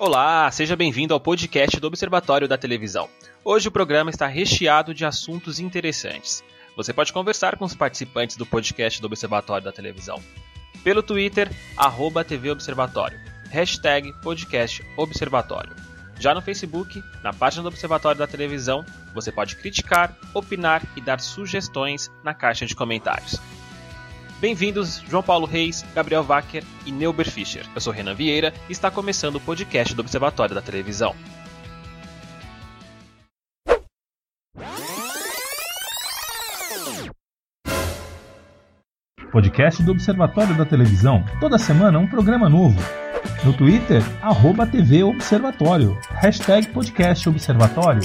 Olá, seja bem-vindo ao podcast do Observatório da Televisão. Hoje o programa está recheado de assuntos interessantes. Você pode conversar com os participantes do podcast do Observatório da Televisão pelo Twitter, arroba TV Observatório, hashtag podcast Observatório. Já no Facebook, na página do Observatório da Televisão, você pode criticar, opinar e dar sugestões na caixa de comentários. Bem-vindos, João Paulo Reis, Gabriel Wacker e Neuber Fischer. Eu sou Renan Vieira e está começando o podcast do Observatório da Televisão. Podcast do Observatório da Televisão. Toda semana um programa novo. No Twitter, arroba TV Observatório. Hashtag Podcast Observatório.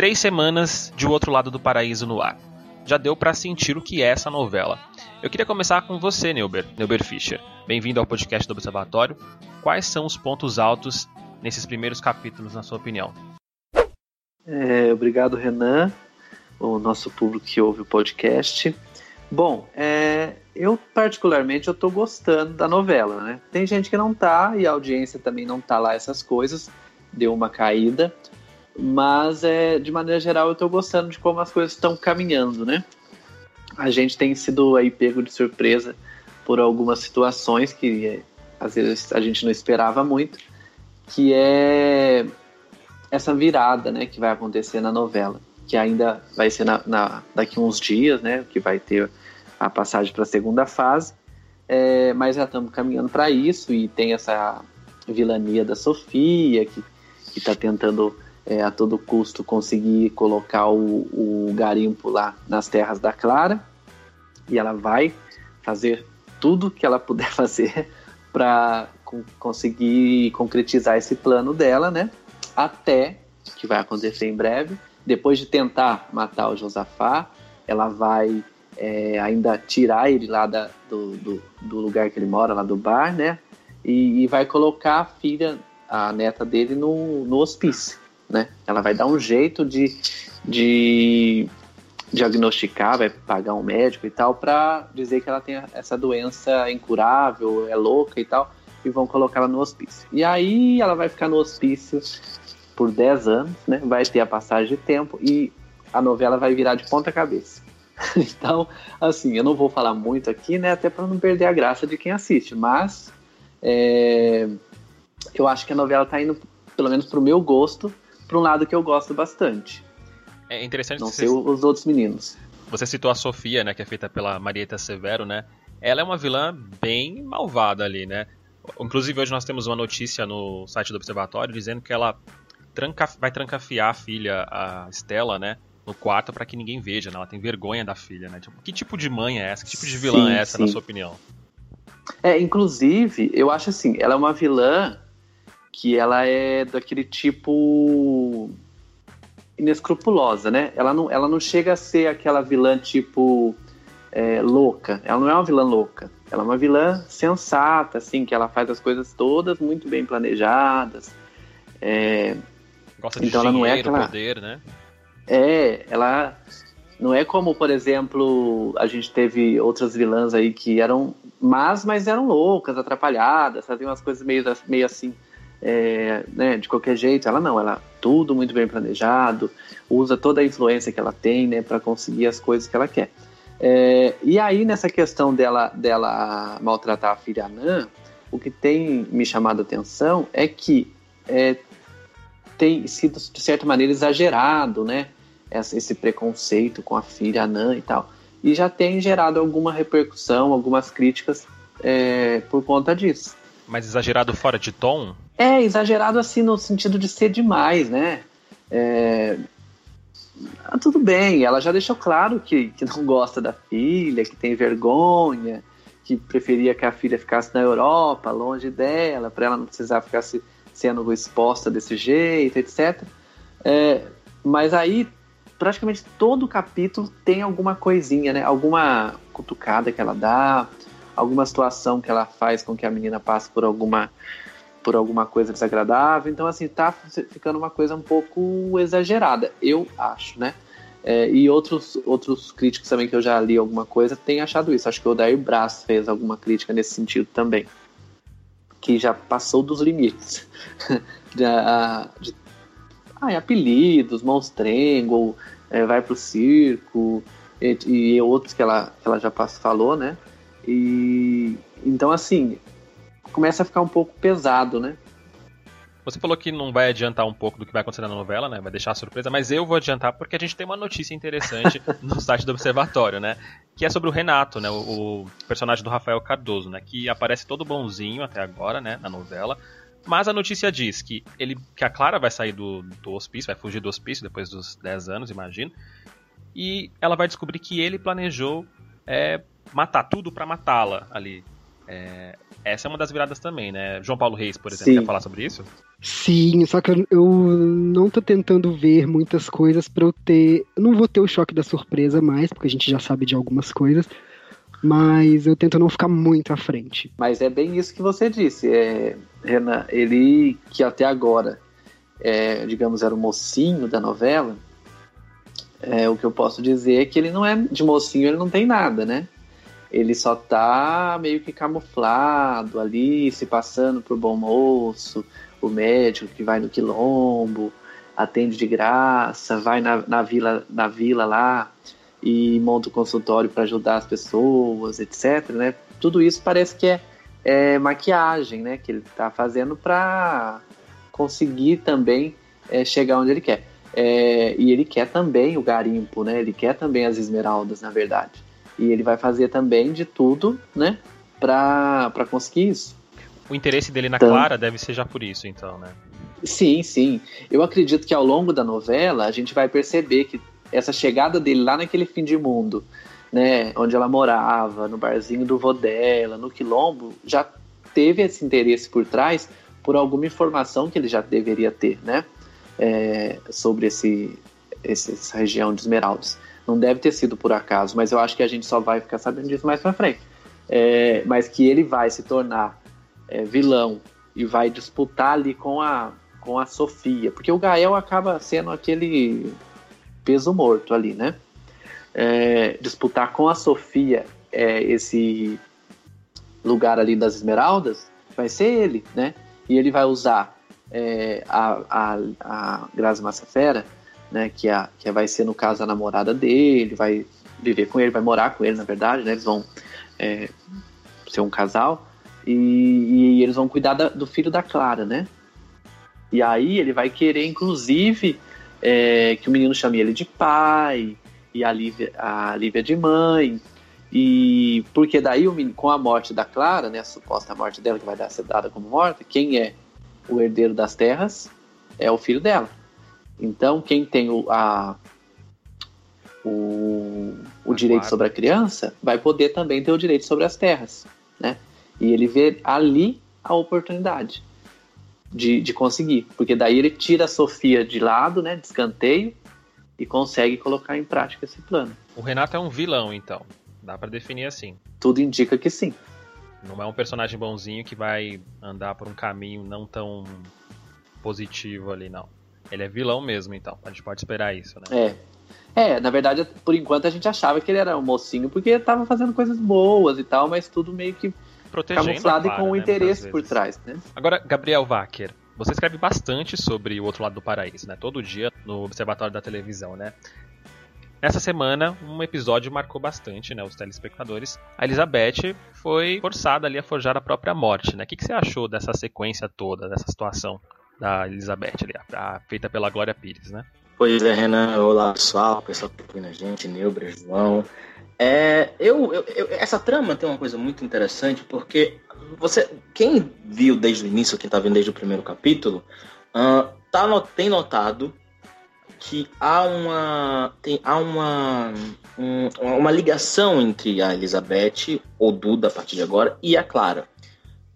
Três semanas de O Outro Lado do Paraíso no ar. Já deu para sentir o que é essa novela. Eu queria começar com você, Neuber, Neuber Fischer. Bem-vindo ao podcast do Observatório. Quais são os pontos altos nesses primeiros capítulos, na sua opinião? É, obrigado, Renan, o nosso público que ouve o podcast. Bom, é, eu particularmente eu gostando da novela, né? Tem gente que não tá e a audiência também não tá lá essas coisas, deu uma caída, mas é, de maneira geral eu tô gostando de como as coisas estão caminhando, né? A gente tem sido aí pego de surpresa por algumas situações que é, às vezes a gente não esperava muito, que é essa virada, né, que vai acontecer na novela, que ainda vai ser na, na daqui uns dias, né, que vai ter a passagem para a segunda fase, é, mas já estamos caminhando para isso e tem essa vilania da Sofia que está tentando é, a todo custo conseguir colocar o, o garimpo lá nas terras da Clara e ela vai fazer tudo que ela puder fazer para conseguir concretizar esse plano dela, né? Até que vai acontecer em breve. Depois de tentar matar o Josafá, ela vai é, ainda tirar ele lá da, do, do, do, lugar que ele mora, lá do bar, né? E, e, vai colocar a filha, a neta dele, no, no hospício, né? Ela vai dar um jeito de, de diagnosticar, vai pagar um médico e tal, para dizer que ela tem essa doença incurável, é louca e tal, e vão colocar ela no hospício. E aí ela vai ficar no hospício por 10 anos, né? Vai ter a passagem de tempo e a novela vai virar de ponta cabeça. então, assim, eu não vou falar muito aqui, né? Até para não perder a graça de quem assiste, mas é, eu acho que a novela está indo, pelo menos para o meu gosto, para um lado que eu gosto bastante. É interessante não sei você... os outros meninos. Você citou a Sofia, né, que é feita pela Marieta Severo, né? Ela é uma vilã bem malvada ali, né? Inclusive hoje nós temos uma notícia no site do Observatório dizendo que ela tranca, vai trancafiar a filha, a Estela, né? No quarto para que ninguém veja, né? Ela tem vergonha da filha, né? Tipo, que tipo de mãe é essa? Que tipo de vilã sim, é essa, sim. na sua opinião? É, inclusive, eu acho assim, ela é uma vilã que ela é daquele tipo inescrupulosa, né? Ela não, ela não chega a ser aquela vilã tipo é, louca. Ela não é uma vilã louca. Ela é uma vilã sensata, assim, que ela faz as coisas todas muito bem planejadas. É, Gosta de então dinheiro, ela não é aquela... poder, né? É, ela não é como, por exemplo, a gente teve outras vilãs aí que eram más, mas eram loucas, atrapalhadas, faziam umas coisas meio, meio assim, é, né, de qualquer jeito. Ela não, ela tudo muito bem planejado, usa toda a influência que ela tem, né, para conseguir as coisas que ela quer. É, e aí, nessa questão dela, dela maltratar a filha Anã, o que tem me chamado a atenção é que é, tem sido, de certa maneira, exagerado, né? Esse preconceito com a filha Anã e tal. E já tem gerado alguma repercussão, algumas críticas é, por conta disso. Mas exagerado fora de tom? É, exagerado assim no sentido de ser demais, né? É, ah, tudo bem, ela já deixou claro que, que não gosta da filha, que tem vergonha, que preferia que a filha ficasse na Europa, longe dela, para ela não precisar ficar se, sendo exposta desse jeito, etc. É, mas aí, praticamente todo capítulo tem alguma coisinha, né? Alguma cutucada que ela dá, alguma situação que ela faz com que a menina passe por alguma por alguma coisa desagradável. Então, assim, tá ficando uma coisa um pouco exagerada, eu acho, né? É, e outros, outros críticos também que eu já li alguma coisa têm achado isso. Acho que o Odair Braz fez alguma crítica nesse sentido também. Que já passou dos limites. de, de ah, apelidos, monstrengo, é, vai pro circo, e, e, outros que ela, ela já falou, né? E então assim, começa a ficar um pouco pesado, né? Você falou que não vai adiantar um pouco do que vai acontecer na novela, né? Vai deixar a surpresa, mas eu vou adiantar porque a gente tem uma notícia interessante no site do Observatório, né? Que é sobre o Renato, né? O, o, personagem do Rafael Cardoso, né? Que aparece todo bonzinho até agora, né? Na novela. Mas a notícia diz que ele, que a Clara vai sair do, do hospício, vai fugir do hospício depois dos 10 anos, imagino. E ela vai descobrir que ele planejou é, matar tudo para matá-la ali. É, essa é uma das viradas também, né? João Paulo Reis, por exemplo, Sim. quer falar sobre isso? Sim, só que eu não tô tentando ver muitas coisas para eu ter. Eu não vou ter o choque da surpresa mais, porque a gente já sabe de algumas coisas. Mas eu tento não ficar muito à frente. Mas é bem isso que você disse, é, Renan. Ele que até agora, é, digamos, era o mocinho da novela. É, o que eu posso dizer é que ele não é de mocinho, ele não tem nada, né? Ele só tá meio que camuflado ali, se passando por bom moço, o médico que vai no quilombo, atende de graça, vai na, na vila, na vila lá e monta o consultório para ajudar as pessoas, etc. Né? Tudo isso parece que é, é maquiagem, né? Que ele está fazendo para conseguir também é, chegar onde ele quer. É, e ele quer também o garimpo, né? Ele quer também as esmeraldas, na verdade. E ele vai fazer também de tudo, né, pra, pra conseguir isso. O interesse dele na então, Clara deve ser já por isso, então, né? Sim, sim. Eu acredito que ao longo da novela a gente vai perceber que essa chegada dele lá naquele fim de mundo, né, onde ela morava, no barzinho do vô dela, no quilombo, já teve esse interesse por trás por alguma informação que ele já deveria ter, né, é, sobre esse, esse, essa região de Esmeraldas. Não deve ter sido por acaso, mas eu acho que a gente só vai ficar sabendo disso mais pra frente. É, mas que ele vai se tornar é, vilão e vai disputar ali com a, com a Sofia, porque o Gael acaba sendo aquele peso morto ali, né? É, disputar com a Sofia é, esse lugar ali das Esmeraldas, vai ser ele, né? E ele vai usar é, a, a, a Grazi Massafera né? Que, a, que vai ser, no caso, a namorada dele, vai viver com ele, vai morar com ele, na verdade, né? Eles vão é, ser um casal. E, e eles vão cuidar da, do filho da Clara, né? E aí ele vai querer, inclusive, é, que o menino chame ele de pai, e a Lívia, a Lívia de mãe. E porque daí, o menino, com a morte da Clara, né, a suposta morte dela, que vai dar ser dada como morta, quem é o herdeiro das terras é o filho dela. Então, quem tem o, a, o, o direito sobre a criança vai poder também ter o direito sobre as terras, né? E ele vê ali a oportunidade de, de conseguir, porque daí ele tira a Sofia de lado, né, de escanteio, e consegue colocar em prática esse plano. O Renato é um vilão, então. Dá para definir assim. Tudo indica que sim. Não é um personagem bonzinho que vai andar por um caminho não tão positivo ali, não. Ele é vilão mesmo, então. A gente pode esperar isso, né? É. É, na verdade, por enquanto a gente achava que ele era um mocinho porque tava fazendo coisas boas e tal, mas tudo meio que Protegendo camuflado e com né, interesse por trás, né? Agora, Gabriel Wacker, você escreve bastante sobre o outro lado do paraíso, né? Todo dia no Observatório da Televisão, né? Nessa semana, um episódio marcou bastante, né, os telespectadores. A Elizabeth foi forçada ali a forjar a própria morte, né? O que, que você achou dessa sequência toda, dessa situação? Da Elizabeth ali, a, feita pela Glória Pires, né? Pois é, Renan. Olá, pessoal. Pessoal que tá ouvindo a gente, Neubra, João. É, eu, eu, eu, essa trama tem uma coisa muito interessante, porque você, quem viu desde o início, quem tá vendo desde o primeiro capítulo, uh, tá, tem notado que há uma tem, há uma um, uma ligação entre a Elizabeth ou Duda a partir de agora e a Clara.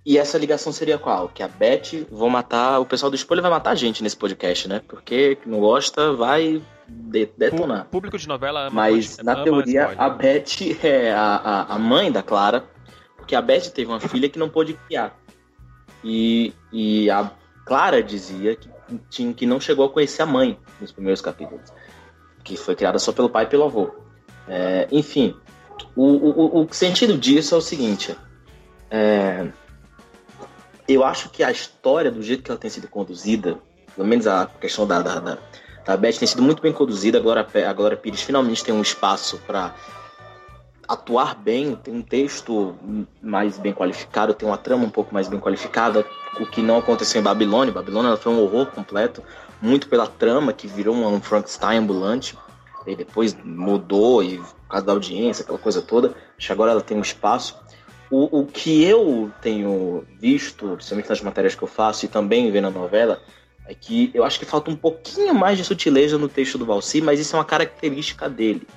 E essa ligação seria qual? Que a Beth vão matar. O pessoal do spoiler vai matar a gente nesse podcast, né? Porque não gosta, vai de detonar. O público de novela ama Mas, na teoria, spoiler. a Beth é a, a, a, mãe da Clara, porque a Beth teve uma filha que não pôde criar. E, E a Clara dizia que, tinha, que não chegou a conhecer a mãe nos primeiros capítulos, que foi criada só pelo pai e pelo avô. É, enfim, o, o, o sentido disso é o seguinte: é, eu acho que a história, do jeito que ela tem sido conduzida, pelo menos a questão da, da, da, da Beth tem sido muito bem conduzida. Agora a Glória Pires finalmente tem um espaço para atuar bem, tem um texto mais bem qualificado, tem uma trama um pouco mais bem qualificada, o que não aconteceu em Babilônia. Babilônia foi um horror completo, muito pela trama que virou um Frankenstein ambulante e depois mudou e por causa da audiência, aquela coisa toda. Acho que agora ela tem um espaço. O, o que eu tenho visto, principalmente nas matérias que eu faço e também vendo a novela, é que eu acho que falta um pouquinho mais de sutileza no texto do Valsi, mas isso é uma característica dele.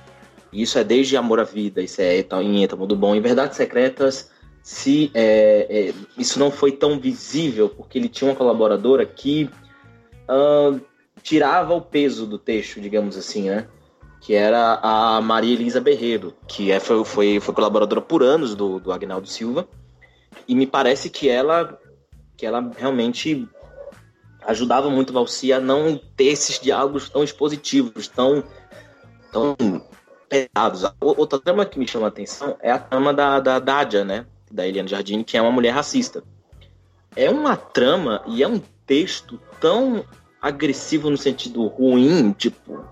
Isso é desde Amor à Vida, isso é em Etamo do Bom. Em Verdades Secretas, se é, é, isso não foi tão visível, porque ele tinha uma colaboradora que uh, tirava o peso do texto, digamos assim, né? Que era a Maria Elisa Berreiro, que é, foi, foi, foi colaboradora por anos do, do Agnaldo Silva. E me parece que ela, que ela realmente ajudava muito Valci a não ter esses diálogos tão expositivos, tão, tão pesados. Outra trama que me chama a atenção é a trama da, da Dádia, né? Da Eliane Jardim, que é uma mulher racista. É uma trama e é um texto tão agressivo no sentido ruim, tipo.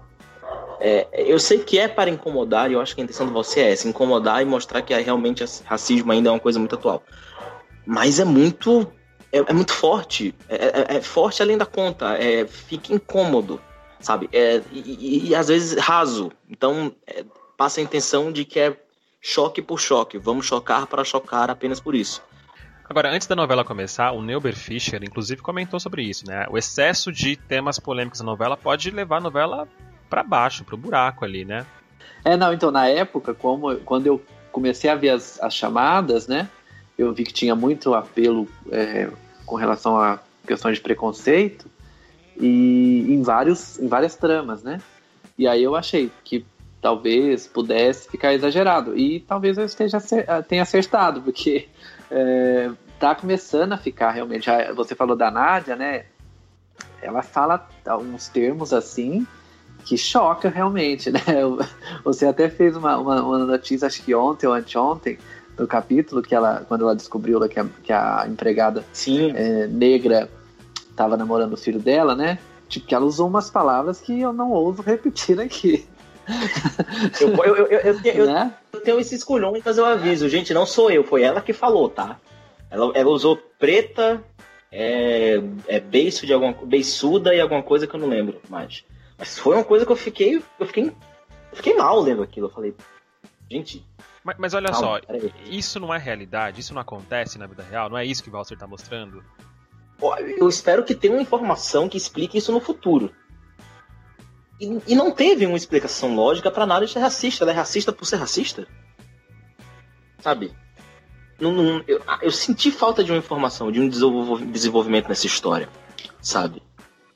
É, eu sei que é para incomodar, e eu acho que a intenção de você é essa, incomodar e mostrar que realmente racismo ainda é uma coisa muito atual. Mas é muito é, é muito forte. É, é, é, forte além da conta. É, fica incômodo, sabe? É, e, e, e às vezes raso. Então é, passa a intenção de que é choque por choque. Vamos chocar para chocar apenas por isso. Agora, antes da novela começar, o Neuber Fischer, inclusive, comentou sobre isso, né? O excesso de temas polêmicos na novela pode levar a novela para baixo, para o buraco ali, né? É, não, então, na época, como, quando eu comecei a ver as, as chamadas, né? eu vi que tinha muito apelo é, com relação a questões de preconceito e em vários em várias tramas, né? E aí eu achei que talvez pudesse ficar exagerado e talvez eu esteja tenha acertado porque é, tá começando a ficar realmente. Você falou da Nádia, né? Ela fala alguns termos assim que choca realmente, né? Você até fez uma, uma, uma notícia, acho que ontem ou anteontem, no capítulo, que ela, quando ela descobriu que, a, que a empregada é, negra estava namorando o filho dela, né? Tipo, que ela usou umas palavras que eu não ouso repetir aqui. eu, eu, eu, eu, tenho, né? eu tenho esse escolhão, mas eu aviso, gente, não sou eu, foi ela que falou, tá? Ela, ela usou preta, é, é beiço de alguma beiçuda e alguma coisa que eu não lembro mais. Mas foi uma coisa que eu fiquei. Eu fiquei. Eu fiquei mal lendo aquilo. Eu falei, gente, mas, mas olha Calma, só, isso não é realidade, isso não acontece na vida real, não é isso que o Walter está mostrando? Eu espero que tenha uma informação que explique isso no futuro. E, e não teve uma explicação lógica para nada de ser racista. Ela é racista por ser racista? Sabe? Não, não, eu, eu, senti falta de uma informação, de um desenvolvimento nessa história, sabe?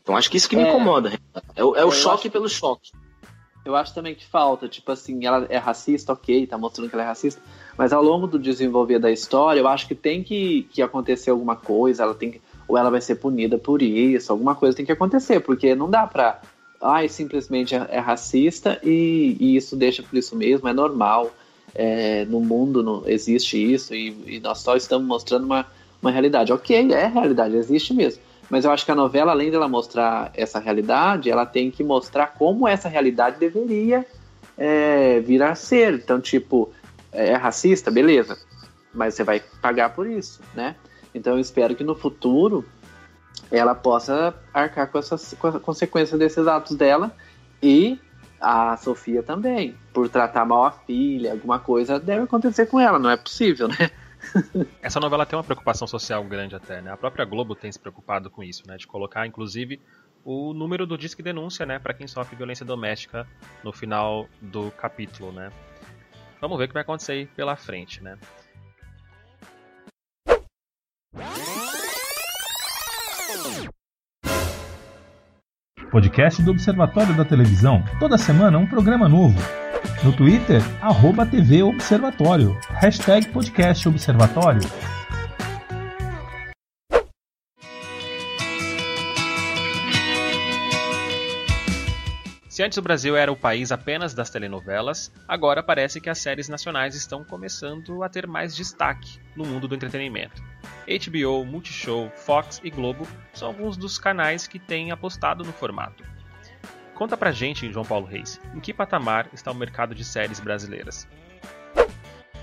Então acho que isso que me é, incomoda. É, o, é o choque acho... pelo choque. Eu acho também que falta, tipo assim, ela é racista, ok, tá mostrando que ela é racista, mas ao longo do desenvolver da história, eu acho que tem que, que acontecer alguma coisa, ela tem que, ou ela vai ser punida por isso, alguma coisa tem que acontecer, porque não dá pra, ai, simplesmente é, é racista e, e, isso deixa por isso mesmo, é normal, é, no mundo não, existe isso e, e nós só estamos mostrando uma, uma realidade. Ok, é realidade, existe mesmo. Mas eu acho que a novela, além dela mostrar essa realidade, ela tem que mostrar como essa realidade deveria é, vir a ser. Então, tipo, é racista, beleza, mas você vai pagar por isso, né? Então, eu espero que no futuro ela possa arcar com, essas, com a consequência desses atos dela e a Sofia também, por tratar mal a filha, alguma coisa deve acontecer com ela, não é possível, né? Essa novela tem uma preocupação social grande até, né? A própria Globo tem se preocupado com isso, né? De colocar, inclusive, o número do disque denúncia, né? Para quem sofre violência doméstica no final do capítulo, né? Vamos ver o que vai acontecer aí pela frente, né? Podcast do Observatório da Televisão. Toda semana um programa novo. No Twitter, arroba TV Observatório. Hashtag podcast Observatório. Se antes o Brasil era o país apenas das telenovelas, agora parece que as séries nacionais estão começando a ter mais destaque no mundo do entretenimento. HBO, Multishow, Fox e Globo são alguns dos canais que têm apostado no formato. Conta pra gente, João Paulo Reis, em que patamar está o mercado de séries brasileiras?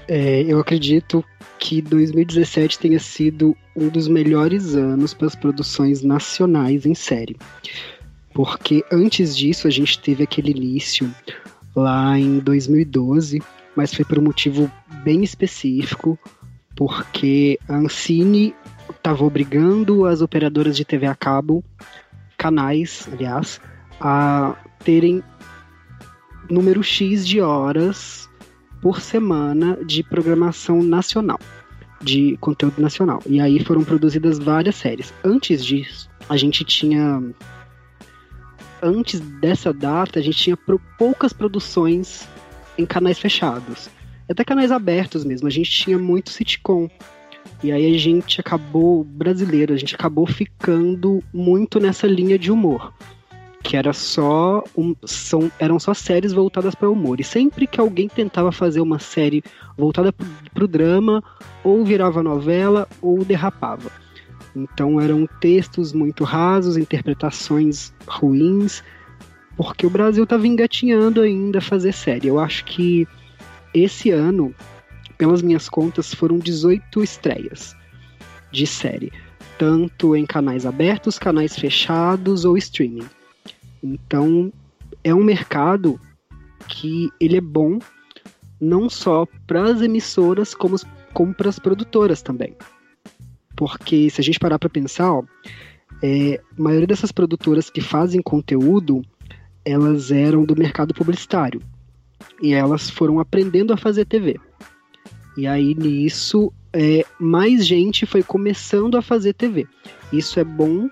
É, eu acredito que 2017 tenha sido um dos melhores anos para as produções nacionais em série. Porque antes disso a gente teve aquele início lá em 2012, mas foi por um motivo bem específico, porque a Ancine estava obrigando as operadoras de TV a cabo, canais, aliás, a terem número X de horas por semana de programação nacional, de conteúdo nacional. E aí foram produzidas várias séries. Antes disso, a gente tinha. Antes dessa data, a gente tinha poucas produções em canais fechados. Até canais abertos mesmo. A gente tinha muito sitcom. E aí a gente acabou, brasileiro, a gente acabou ficando muito nessa linha de humor que era só um, são, eram só séries voltadas para humor. E sempre que alguém tentava fazer uma série voltada para o drama, ou virava novela ou derrapava. Então eram textos muito rasos, interpretações ruins, porque o Brasil estava engatinhando ainda a fazer série. Eu acho que esse ano, pelas minhas contas, foram 18 estreias de série, tanto em canais abertos, canais fechados ou streaming. Então, é um mercado que ele é bom não só para as emissoras, como, como para as produtoras também. Porque se a gente parar para pensar, ó, é, a maioria dessas produtoras que fazem conteúdo, elas eram do mercado publicitário. E elas foram aprendendo a fazer TV. E aí nisso, é, mais gente foi começando a fazer TV. Isso é bom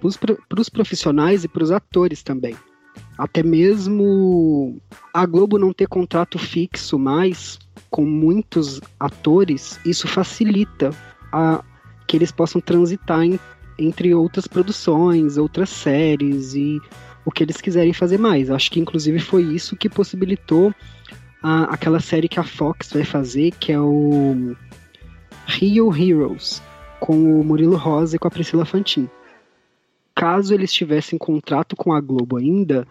para os profissionais e para os atores também. Até mesmo a Globo não ter contrato fixo mais com muitos atores, isso facilita a, que eles possam transitar em, entre outras produções, outras séries e o que eles quiserem fazer mais. Acho que inclusive foi isso que possibilitou a, aquela série que a Fox vai fazer, que é o Rio Heroes, com o Murilo Rosa e com a Priscila Fantin caso eles tivessem contrato com a Globo ainda,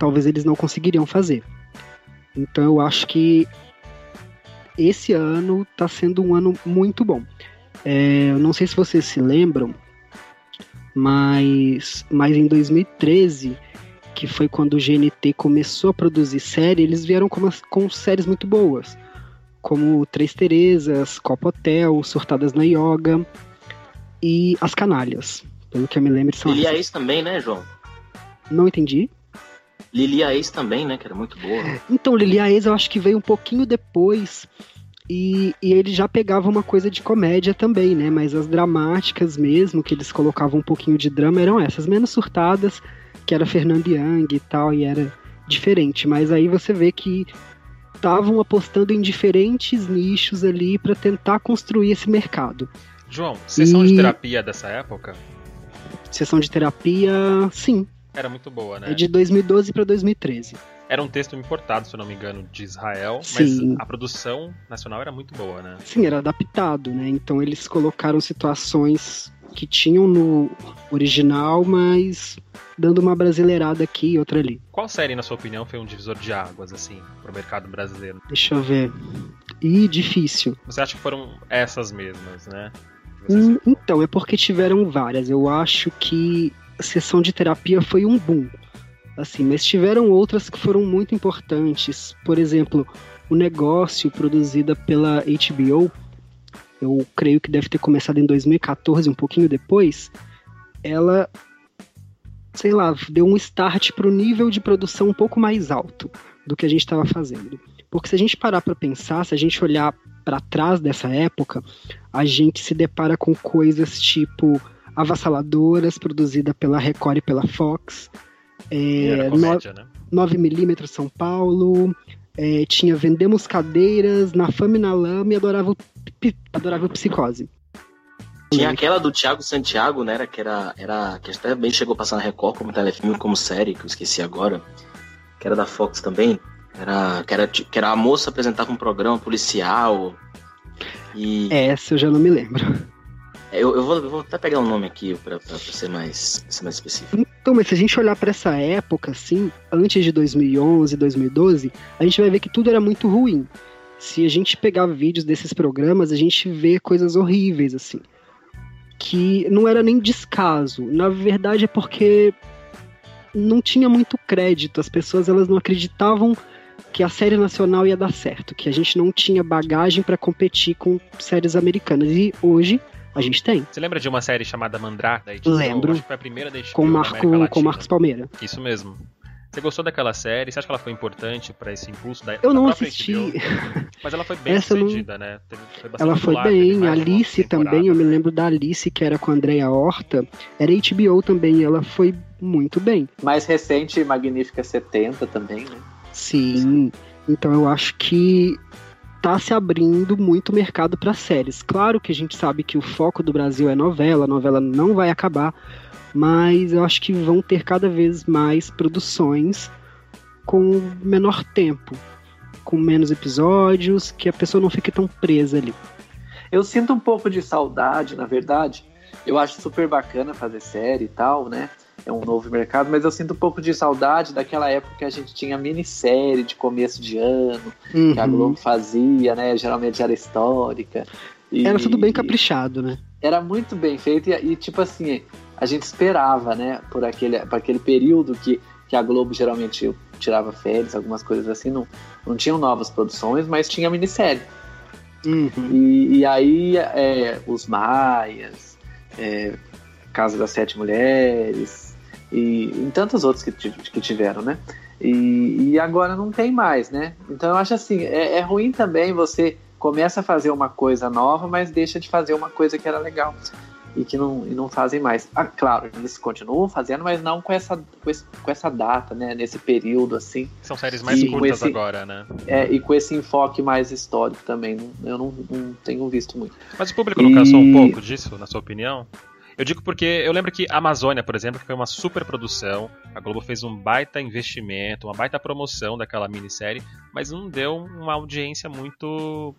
talvez eles não conseguiriam fazer. Então eu acho que esse ano está sendo um ano muito bom. É, eu não sei se vocês se lembram, mas, mas em 2013, que foi quando o GNT começou a produzir série, eles vieram com, umas, com séries muito boas, como Três Terezas, Copa Hotel, Surtadas na Yoga e As Canalhas. Pelo que eu me lembro, são. Lilia Ace também, né, João? Não entendi. Lilia Ace também, né? Que era muito boa. Então, Lilia Ace eu acho que veio um pouquinho depois. E, e ele já pegava uma coisa de comédia também, né? Mas as dramáticas mesmo, que eles colocavam um pouquinho de drama, eram essas, menos surtadas, que era Fernando Young e tal, e era diferente. Mas aí você vê que estavam apostando em diferentes nichos ali para tentar construir esse mercado. João, sessão e... de terapia dessa época Sessão de terapia, sim. Era muito boa, né? É de 2012 para 2013. Era um texto importado, se eu não me engano, de Israel, sim. mas a produção nacional era muito boa, né? Sim, era adaptado, né? Então eles colocaram situações que tinham no original, mas dando uma brasileirada aqui e outra ali. Qual série, na sua opinião, foi um divisor de águas, assim, pro mercado brasileiro? Deixa eu ver. Ih, difícil. Você acha que foram essas mesmas, né? Hum, então, é porque tiveram várias. Eu acho que a sessão de terapia foi um boom. Assim, mas tiveram outras que foram muito importantes. Por exemplo, o negócio produzida pela HBO, eu creio que deve ter começado em 2014, um pouquinho depois. Ela, sei lá, deu um start para o nível de produção um pouco mais alto do que a gente estava fazendo. Porque se a gente parar para pensar, se a gente olhar para trás dessa época, a gente se depara com coisas tipo Avassaladoras, produzida pela Record e pela Fox. É, comédia, 9, né? 9mm São Paulo. É, tinha Vendemos Cadeiras, Na Fama e na Lama e Adorável, Adorável Psicose. Tinha aquela do Thiago Santiago, né? Que era, era. Que até bem chegou a passar na Record como telefilme, como série, que eu esqueci agora. que era da Fox também. Era, que, era, que era a moça apresentava um programa policial. E. Essa eu já não me lembro. Eu, eu, vou, eu vou até pegar um nome aqui pra, ser, mais, ser mais específico. Então, mas se a gente olhar para essa época, assim, antes de 2011, 2012, a gente vai ver que tudo era muito ruim. Se a gente pegar vídeos desses programas, a gente vê coisas horríveis, assim. Que não era nem descaso. Na verdade, é porque não tinha muito crédito. As pessoas elas não acreditavam que a série nacional ia dar certo, que a gente não tinha bagagem para competir com séries americanas. E hoje a gente tem. Você lembra de uma série chamada Mandrake da HBO? Lembro. Acho que foi a primeira da HBO com, Marco, com Marcos Palmeira. Isso mesmo. Você gostou daquela série? Você acha que ela foi importante para esse impulso da Eu da não assisti. HBO? Mas ela foi bem Essa não- sucedida, né? Teve- foi bastante Ela foi popular, bem. Alice também, eu me lembro da Alice, que era com a Andrea Horta. Era HBO também, ela foi muito bem. Mais recente, Magnífica 70 também, né? Sim. Então eu acho que tá se abrindo muito mercado para séries. Claro que a gente sabe que o foco do Brasil é novela, a novela não vai acabar, mas eu acho que vão ter cada vez mais produções com menor tempo, com menos episódios, que a pessoa não fique tão presa ali. Eu sinto um pouco de saudade, na verdade. Eu acho super bacana fazer série e tal, né? É um novo mercado, mas eu sinto um pouco de saudade daquela época que a gente tinha minissérie de começo de ano, que a Uhum. Globo fazia, né? Geralmente era histórica. E- Era tudo bem caprichado, né? Era muito bem feito e, e, tipo assim, a gente esperava, né? Por aquele, por aquele período que, que a Globo geralmente tirava férias, algumas coisas assim, não, não tinham novas produções, mas tinha minissérie. Uhum. E, e aí é, os Maias, é, Casa das Sete Mulheres e em tantos outros que, que tiveram, né? E, e agora não tem mais, né? Então eu acho assim, é, é ruim também você começa a fazer uma coisa nova, mas deixa de fazer uma coisa que era legal e que não, e não fazem mais. Ah, claro, eles continuam fazendo, mas não com essa, com, esse- com essa data, né? Nesse período assim. São séries mais E curtas esse- agora, né? É, e com esse enfoque mais histórico também. Eu não, não tenho visto muito. Mas o público não cansou um E- pouco disso, na sua opinião? Eu digo porque eu lembro que a Amazônia, por exemplo, foi uma super produção. A Globo fez um baita investimento, uma baita promoção daquela minissérie, mas não deu uma audiência muito.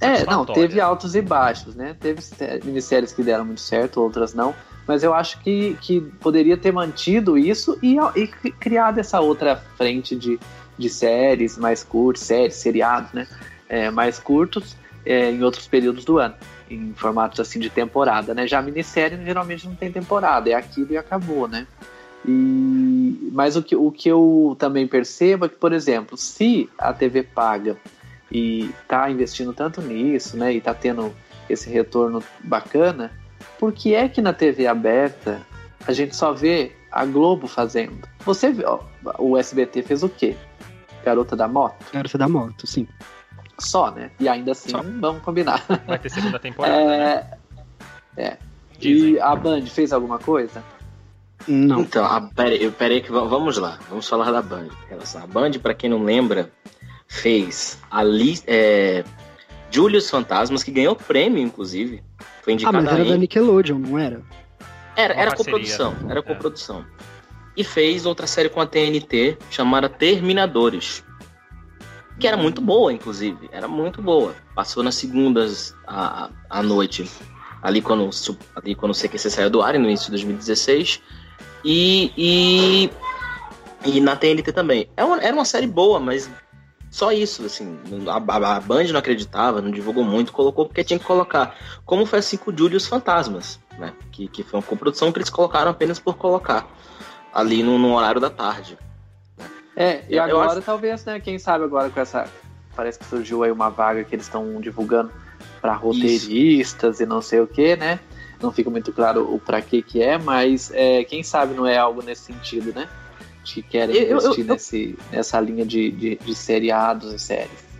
É, não, teve altos e baixos, né? Teve sé- minisséries que deram muito certo, outras não. Mas eu acho que, que poderia ter mantido isso e, e cri- criado essa outra frente de, de séries mais curtas, séries, seriados, né? É, mais curtos é, em outros períodos do ano, em formatos assim de temporada, né? Já a minissérie geralmente não tem temporada, é aquilo e acabou, né? E, mas o que, o que eu também percebo é que, por exemplo, se a TV paga e tá investindo tanto nisso, né, e tá tendo esse retorno bacana, por que é que na TV aberta a gente só vê a Globo fazendo? Você vê, ó, o SBT fez o quê? Garota da Moto? Garota da Moto, sim. Só, né? E ainda assim, Só. vamos combinar. Vai ter segunda temporada, né? É, é. Dizem. E a Band fez alguma coisa? Não. Então, a, pera, eu, pera aí que va- vamos lá. Vamos falar da Band. A Band, pra quem não lembra, fez a li, é, Julius Fantasmas, que ganhou prêmio, inclusive. Foi Ah, indicada mas era a da. Nickelodeon, não era? Era, Uma era parceria. coprodução. Era É. coprodução. E fez outra série com a TNT chamada Terminadores. Que era muito boa, inclusive. Era muito boa. Passou nas segundas à, à noite. Ali quando, ali quando o CQC saiu do ar, no início de 2016. E, e, e na TNT também. Era uma, era uma série boa, mas só isso, assim. A, a- Band não acreditava, não divulgou muito, colocou porque tinha que colocar. Como foi assim com o Júlio os Fantasmas, né? Que, que foi uma coprodução que eles colocaram apenas por colocar. Ali no, no horário da tarde. É, e Eu agora acho- talvez, né? Quem sabe agora com essa. Parece que surgiu aí uma vaga que eles estão divulgando para roteiristas e não sei o que, né? Não fica muito claro o para que que é, mas é, quem sabe não é algo nesse sentido, né? Que querem Eu- eu- investir eu- Nesse, nessa linha de, de, de seriados e séries.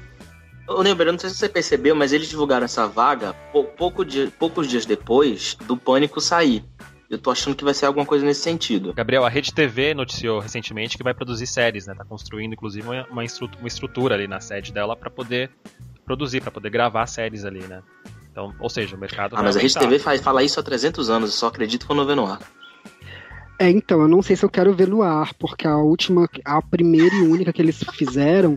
Ô, Neber, eu não sei se você percebeu, mas eles divulgaram essa vaga pou- pouco dia- poucos dias depois do Pânico sair. Eu tô achando que vai ser alguma coisa nesse sentido. Gabriel, a Rede TV noticiou recentemente que vai produzir séries, né? Tá construindo, inclusive, uma, uma estru- uma estrutura ali na sede dela para poder produzir, para poder gravar séries ali, né? Então, ou seja, o mercado Ah, mas a Rede. TV faz, fala isso há 300 anos, eu só acredito quando vê no ar. É, então, eu não sei se eu quero ver no ar, porque a última, a primeira e única que eles fizeram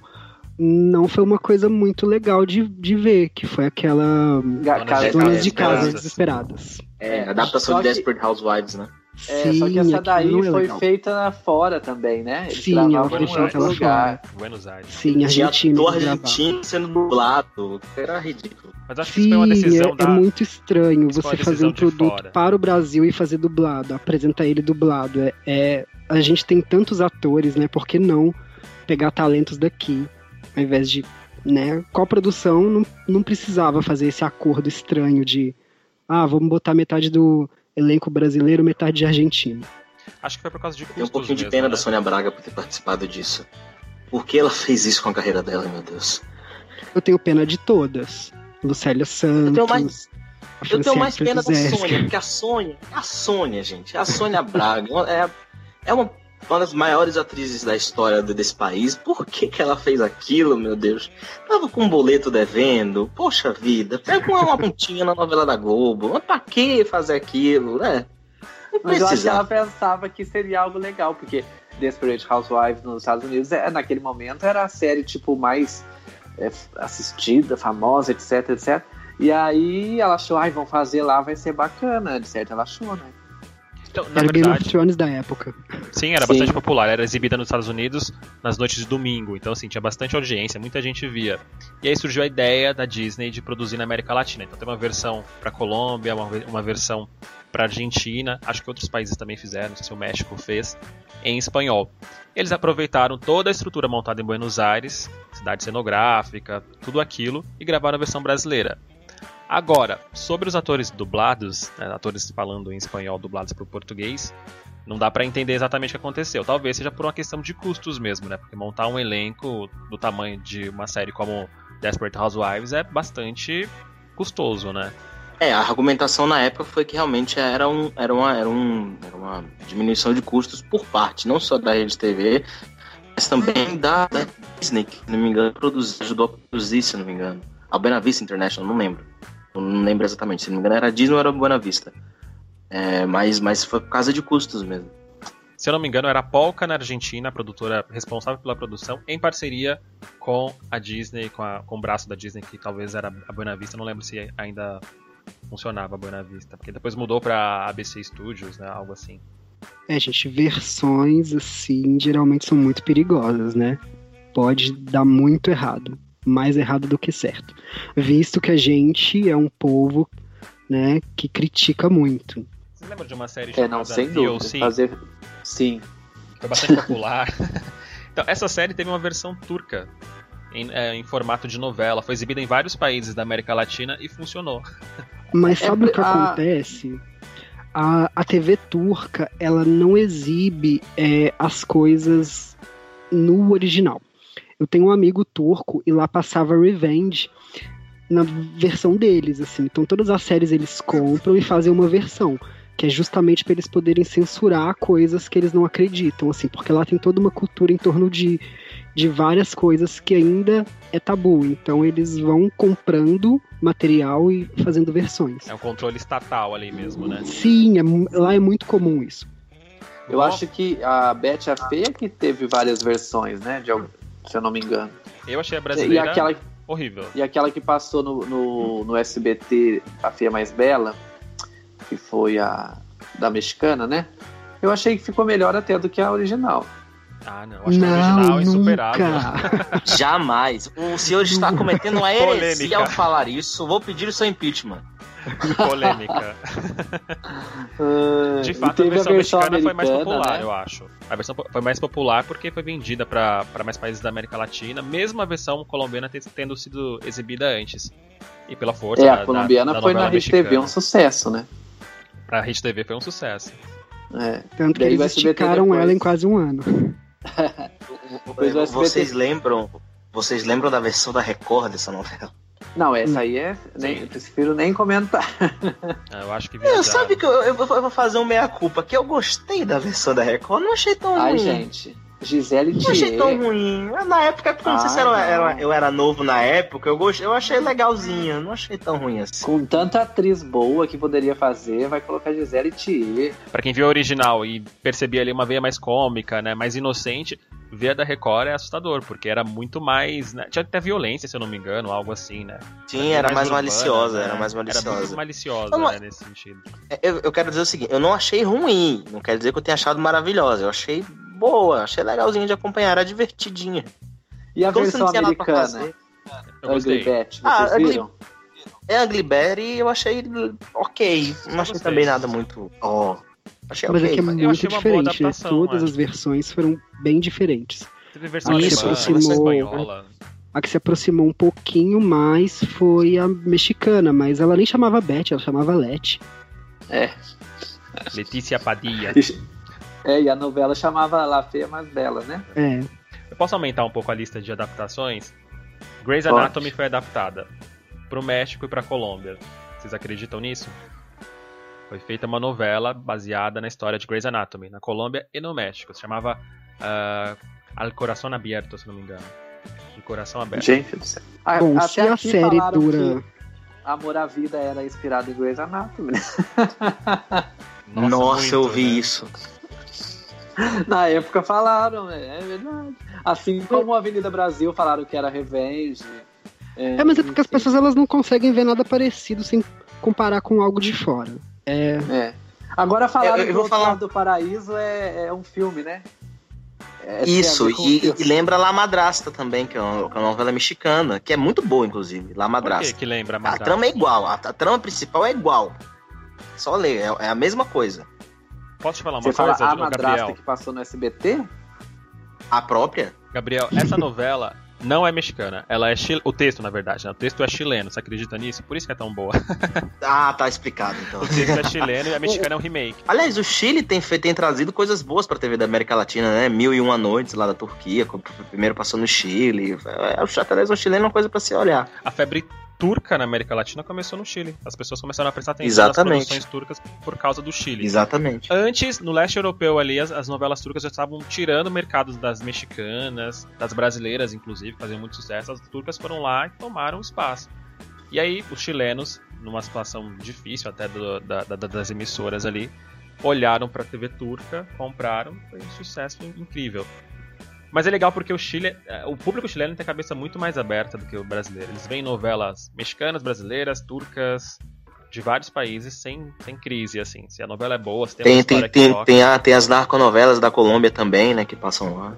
não foi uma coisa muito legal de, de ver, que foi aquela Ga- Casa Donas de. Casa Desesperadas. É, É, adaptação só de que- Desperate Housewives, né? É, só que Sim, essa daí é foi legal. feita fora também, né? Eles Sim, ela foi feita lá lugar. Buenos Aires. Sim, Argentina. gravaram. argentino sendo dublado. Era ridículo. Mas acho que isso foi uma Sim, decisão é, da. é muito estranho Isso você fazer um produto fora. para o Brasil e fazer dublado, apresentar ele dublado. É, é- a gente tem tantos atores, né? Por que não pegar talentos daqui, ao invés de, né? Coprodução não, não precisava fazer esse acordo estranho de, ah, vamos botar metade do elenco brasileiro, metade de argentino. Acho que foi por causa de custos. Tem um pouquinho de mesmo, pena né? da Sônia Braga por ter participado disso. Por que ela fez isso com a carreira dela, meu Deus? Eu tenho pena de todas. Lucélia Santos. Eu tenho mais, eu tenho mais pena da. Sônia, porque a Sônia, a Sônia, gente, a Sônia Braga é, é uma, uma das maiores atrizes da história de- desse país. Por que, que ela fez aquilo, meu Deus? Tava com um boleto devendo. Poxa vida, pega uma, uma pontinha na novela da Globo. Mas pra que fazer aquilo, né? Não Mas eu acho que ela pensava que seria algo legal, porque Desperate Housewives nos Estados Unidos, é, naquele momento, era a série tipo mais é, assistida, famosa, etc, etc. E aí ela achou, ai, vão fazer lá, vai ser bacana, de certo ela achou, né? Então, na Era Game of verdade, Thrones da época. sim, era Sim. bastante popular. Era exibida nos Estados Unidos nas noites de domingo. Então, assim, tinha bastante audiência, muita gente via. E aí surgiu a ideia da Disney de produzir na América Latina. Então, tem uma versão para Colômbia, uma, uma versão para Argentina. Acho que outros países também fizeram, não sei se o México fez, em espanhol. Eles aproveitaram toda a estrutura montada em Buenos Aires, cidade cenográfica, tudo aquilo, e gravaram a versão brasileira. Agora, sobre os atores dublados, né, atores falando em espanhol dublados para o português, não dá pra entender exatamente o que aconteceu. Talvez seja por uma questão de custos mesmo, né? Porque montar um elenco do tamanho de uma série como Desperate Housewives é bastante custoso, né? É, a argumentação na época foi que realmente era, um, era, uma, era, um, era uma diminuição de custos por parte, não só da Rede TV, mas também da, da Disney, que, se não me engano, produziu, ajudou a produzir, se não me engano. A Buena Vista International, não lembro. Eu não lembro exatamente, se não me engano era a Disney ou era a Buena Vista. É, mas, mas foi por causa de custos mesmo. Se eu não me engano, era a Polka na Argentina, a produtora responsável pela produção, em parceria com a Disney, com, a- com o braço da Disney, que talvez era a Buena Vista, não lembro se ainda funcionava a Buena Vista, porque depois mudou pra ABC Studios, né? Algo assim. É, gente, versões assim geralmente são muito perigosas, né? Pode dar muito errado, mais errado do que certo. Visto que a gente é um povo, né, que critica muito. Você lembra de uma série É, chamada não, sem dúvida. DLC? Fazer. Sim. Foi bastante popular. então, essa série teve uma versão turca. Em, é, em formato de novela, foi exibida em vários países da América Latina e funcionou. Mas É, sabe o que a- acontece? A, a TV turca, ela não exibe é, as coisas no original. Eu tenho um amigo turco e lá passava Revenge na versão deles, assim. Então todas as séries eles compram e fazem uma versão, que é justamente para eles poderem censurar coisas que eles não acreditam, assim, porque lá tem toda uma cultura em torno de, de várias coisas que ainda é tabu. Então eles vão comprando material e fazendo versões. É um controle estatal ali mesmo, né? Sim, é lá é muito comum isso. Eu acho que a Betty a Feia que teve várias versões, né? De, se eu não me engano. Eu achei a E brasileira aquela, horrível. e aquela que passou no, no, no SBT, A Feia Mais Bela, que foi a da mexicana, né? Eu achei que ficou melhor até do que a original. Ah, não. Acho que a original é insuperável. nunca. Jamais. O senhor está cometendo uma heresia Polêmica. ao falar isso. Vou pedir o seu impeachment. Polêmica. De E fato, a teve versão mexicana foi mais popular, né? eu acho. A versão foi mais popular porque foi vendida para mais países da América Latina, mesmo a versão colombiana te- tendo sido exibida antes. E pela força É, da, a colombiana da, da foi na Rede TV um sucesso, né? Pra Rede TV foi um sucesso. É. Tanto que eles esticaram ela em quase um ano. Vocês lembram? Vocês lembram da versão da Record dessa novela? Não, essa aí é. Nem, eu prefiro nem comentar. Ah, Eu acho que Eu, viajaram. sabe que eu, eu vou eu vou fazer um meia-culpa, que eu gostei da versão da Record, não achei tão Ai, ruim. gente. Gisele Não achei tão ruim. Na época, é porque eu não sei se Ah, era, não. era- eu era novo na época, eu, gostei, eu achei legalzinha, não achei tão ruim assim. Com tanta atriz boa que poderia fazer, vai colocar Gisele Thier. Pra quem viu a original e percebia ali uma veia mais cômica, né, mais inocente, ver a da Record é assustador, porque era muito mais, né, tinha até violência, se eu não me engano, algo assim, né? Sim, era mais urbana, maliciosa, né? era mais Era muito maliciosa. maliciosa, Eu não- né, nesse sentido. Eu, eu quero dizer o seguinte, eu não achei ruim, não quer dizer que eu tenha achado maravilhosa, eu achei boa, achei legalzinha de acompanhar, era divertidinha. E a Como versão americana? Eu Ugly gostei. Betty, vocês Ah, Ugly- viram? É Ugly Betty, eu achei ok, não achei também nada muito, ó, achei Mas é ok. que é mas- eu muito diferente, né? Todas é. as versões foram bem diferentes. Teve versão Isso, alemã, isso, versão isso. espanhola. A que se aproximou um pouquinho mais foi a mexicana, mas ela nem chamava Beth, ela chamava Leti. Letícia Padilla. É, e a novela chamava La Feia Mais Bela, né? É, Eu posso aumentar um pouco a lista de adaptações? Grey's Pode. Anatomy foi adaptada pro México e pra Colômbia. Vocês acreditam nisso? Foi feita uma novela baseada na história de Grey's Anatomy, na Colômbia e no México. Se chamava ah, Al Corazón Abierto, se não me engano. De Coração Aberto. Gente do céu. Bom, até se a aqui série dura. que Amor à Vida era inspirado em Grey's Anatomy. né? Nossa, muito, eu vi né? isso. Na época falaram, né? é verdade. Assim como a Avenida Brasil falaram que era Revenge. É, mas é porque as enfim. pessoas elas não conseguem ver nada parecido sem comparar com algo de fora. É, É. Agora falaram Eu- eu que vou o Outro falar- do Paraíso é, é um filme, né? É, Isso, a e, e lembra La Madrasta também, que é uma, que é uma novela mexicana, que é muito boa, inclusive, La Por que Madrasta. que lembra A Madrasta? trama é igual, a, a trama principal é igual. Só ler, é, é a mesma coisa. Posso te falar uma Você fala coisa, a ô, madrasta Gabriel? que passou no SBT? A própria? Gabriel, essa novela não é mexicana. Ela é chil... O texto, na verdade, né? O texto é chileno. Você acredita nisso? Por isso que é tão boa. Ah, tá explicado então. O texto é chileno e a mexicana é um remake. Aliás, o Chile tem, tem trazido coisas boas pra TV da América Latina, né? Mil e uma noites lá da Turquia, primeiro passou no Chile. É, o xadrez o chileno é uma coisa pra se olhar. A febre turca na América Latina começou no Chile. As pessoas começaram a prestar atenção Exatamente. nas produções turcas por causa do Chile. Exatamente. Antes, no leste europeu ali, as, as novelas turcas já estavam tirando o mercado das mexicanas, das brasileiras, inclusive, faziam muito sucesso. As turcas foram lá e tomaram espaço. E aí, os chilenos, numa situação difícil até do- da- da- das emissoras ali, olharam pra TV turca, compraram, foi um sucesso incrível. Mas é legal porque o Chile, eh, o público chileno tem a cabeça muito mais aberta do que o brasileiro. Eles veem novelas mexicanas, brasileiras, turcas, de vários países sem, sem crise, assim. Se a novela é boa, se tem, uma Tem, tem, tem, tem, a- tem as narconovelas da Colômbia também, né? Que passam lá.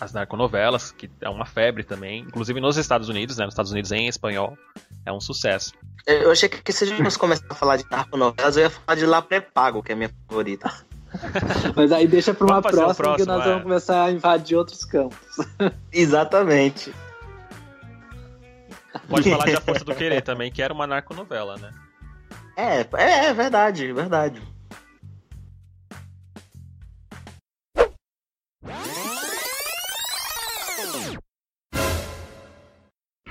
as narconovelas, que é uma febre também. Inclusive nos Estados Unidos, né? Nos Estados Unidos em espanhol, é um sucesso. Eu achei que se a gente começar a falar de narconovelas, eu ia falar de La Pré-Pago, que é a minha favorita. Mas aí deixa pra uma próxima que nós é. vamos começar a invadir outros campos. Exatamente. Pode falar de A Força do Querer também, que era uma narconovela, né? É, é, é verdade, verdade.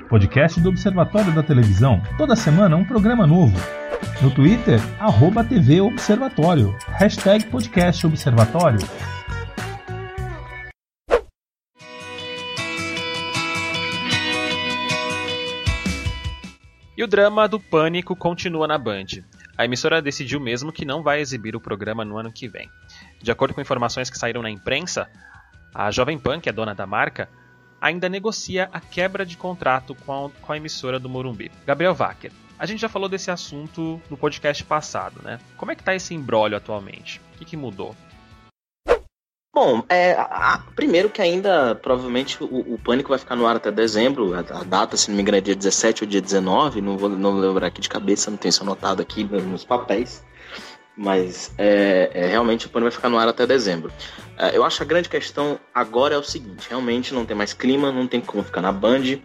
Podcast do Observatório da Televisão. Toda semana um programa novo. No Twitter, arroba TV Observatório. Hashtag Podcast Observatório. E o drama do Pânico continua na Band. A emissora decidiu mesmo que não vai exibir o programa no ano que vem. De acordo com informações que saíram na imprensa, a Jovem Pan, que é dona da marca, ainda negocia a quebra de contrato com a, com a emissora do Morumbi. Gabriel Wacker, a gente já falou desse assunto no podcast passado, né? Como é que tá esse embrólio atualmente? O que, que mudou? Bom, é, a- a- primeiro que ainda, provavelmente, o, o Pânico vai ficar no ar até dezembro. A, a data, se não me engano, é dia 17 ou dia 19. Não vou não lembrar aqui de cabeça, não tenho isso anotado aqui no- nos papéis. Mas é, é, realmente o Pânico vai ficar no ar até dezembro. É, eu acho a grande questão agora é o seguinte: realmente não tem mais clima, não tem como ficar na Band.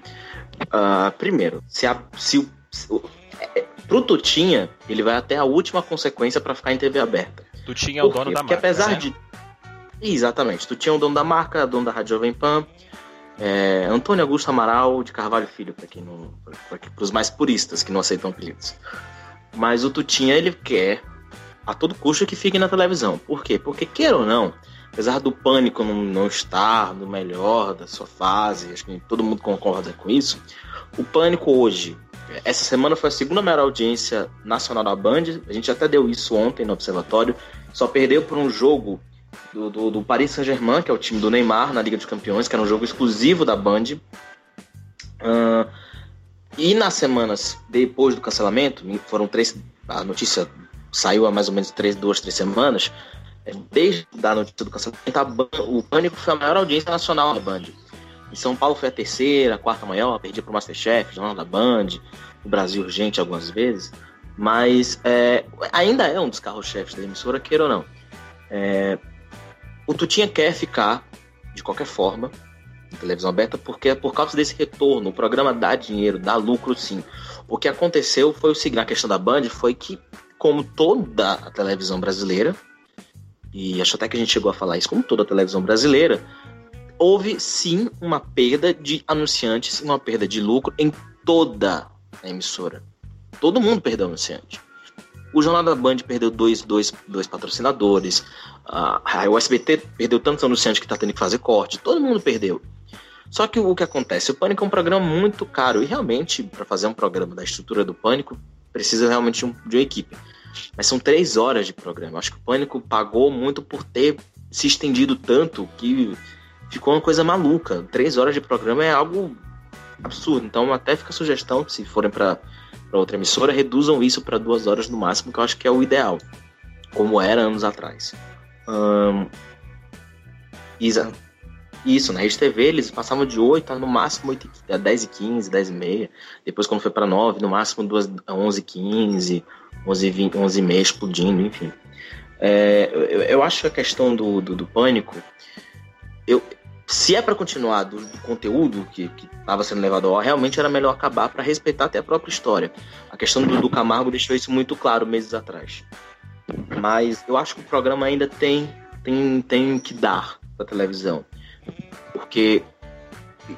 Ah, primeiro, se, se. Se, pro Tutinha, ele vai até a última consequência para ficar em TV aberta. Tu tinha o Por dono quê? da Porque marca, apesar né? de. Exatamente. Tu tinha o dono da marca, dono da Rádio Jovem Pan. é, Antônio Augusto Amaral de Carvalho Filho, para quem não. Para os mais puristas que não aceitam apelidos. Mas o Tutinha, ele quer a todo custo que fique na televisão. Por quê? Porque, queira ou não, apesar do pânico não, não estar no melhor da sua fase, acho que todo mundo concorda com isso. O pânico hoje, essa semana foi a segunda maior audiência nacional da Band. A gente até deu isso ontem no Observatório. Só perdeu por um jogo do, do, do Paris Saint-Germain, que é o time do Neymar na Liga dos Campeões, que era um jogo exclusivo da Band. Uh, e nas semanas depois do cancelamento, foram três. A notícia saiu há mais ou menos três, duas, três semanas. É, desde a notícia do cancelamento, Band, o Pânico foi a maior audiência nacional da Band. Em São Paulo foi a terceira, a quarta maior, perdi pro Masterchef, Jornal da Band, o Brasil Urgente algumas vezes. Mas é, ainda é um dos carros-chefes da emissora, queira ou não. É, o Tutinha quer ficar, de qualquer forma, na televisão aberta, porque é por causa desse retorno. O programa dá dinheiro, dá lucro sim. O que aconteceu foi o seguinte: na questão da Band foi que, como toda a televisão brasileira, e acho até que a gente chegou a falar isso, como toda a televisão brasileira, houve sim uma perda de anunciantes, uma perda de lucro em toda a emissora. Todo mundo perdeu anunciante. O Jornal da Band perdeu dois, dois, dois patrocinadores. Uh, o SBT perdeu tantos anunciantes que está tendo que fazer corte. Todo mundo perdeu. Só que o que acontece? O Pânico é um programa muito caro. E realmente, para fazer um programa da estrutura do Pânico, precisa realmente de, um, de uma equipe. Mas são três horas de programa. Acho que o Pânico pagou muito por ter se estendido tanto que ficou uma coisa maluca. Três horas de programa é algo absurdo. Então, até fica a sugestão, se forem para outra emissora, reduzam isso para duas horas no máximo, que eu acho que é o ideal, como era anos atrás. Um, Isa, isso, na Rede TV eles passavam de 8 a no máximo 8, 10 e 15, 10 e meia. Depois, quando foi para 9, no máximo 2, 11 e 15, 11 e 20, 11 e meia explodindo, enfim. É, eu, eu, acho que a questão do, do, do pânico, eu, se é para continuar do, do, conteúdo que estava sendo levado ao ar, realmente era melhor acabar para respeitar até a própria história. A questão do, do Camargo deixou isso muito claro meses atrás. Mas eu acho que o programa ainda tem tem, tem que dar para televisão. Porque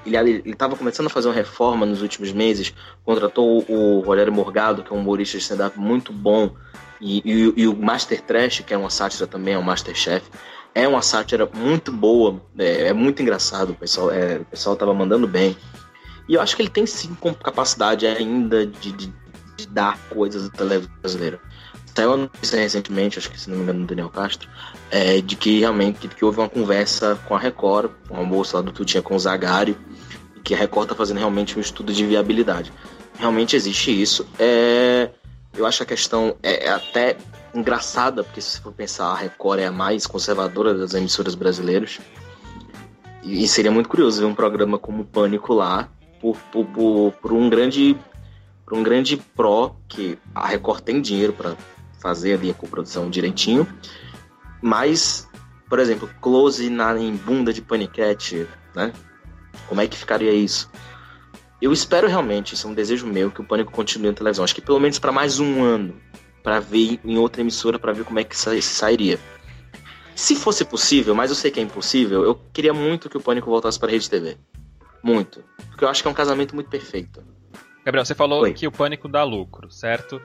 ele estava começando a fazer uma reforma nos últimos meses, contratou o Rogério Morgado, que é um humorista de stand-up muito bom, e, e, e, o Master Trash, que é uma sátira também, é um Masterchef. É uma sátira muito boa, é, é muito engraçado, o pessoal, é, o pessoal tava mandando bem. E eu acho que ele tem sim capacidade ainda de, de, de dar coisas da televisão brasileira. Saiu uma recentemente, acho que se não me engano, do Daniel Castro, é, de que realmente que, houve uma conversa com a Record, uma moça lá do Tutinha com o Zagari, que a Record está fazendo realmente um estudo de viabilidade. Realmente existe isso. É, eu acho a questão é até engraçada, porque se for pensar, a Record é a mais conservadora das emissoras brasileiras. E, seria muito curioso ver um programa como Pânico lá, por, por, por, por um grande por um grande pró que a Record tem dinheiro para fazer ali a coprodução direitinho, mas, por exemplo, close na em bunda de paniquete, né? Como é que ficaria isso? Eu espero realmente, isso é um desejo meu, que o Pânico continue na televisão. Acho que pelo menos para mais um ano, para ver em outra emissora, para ver como é que sa sairia. Se fosse possível, mas eu sei que é impossível, eu queria muito que o Pânico voltasse para a Rede TV. Muito. Porque eu acho que é um casamento muito perfeito. Gabriel, você falou Oi. que o Pânico dá lucro, certo?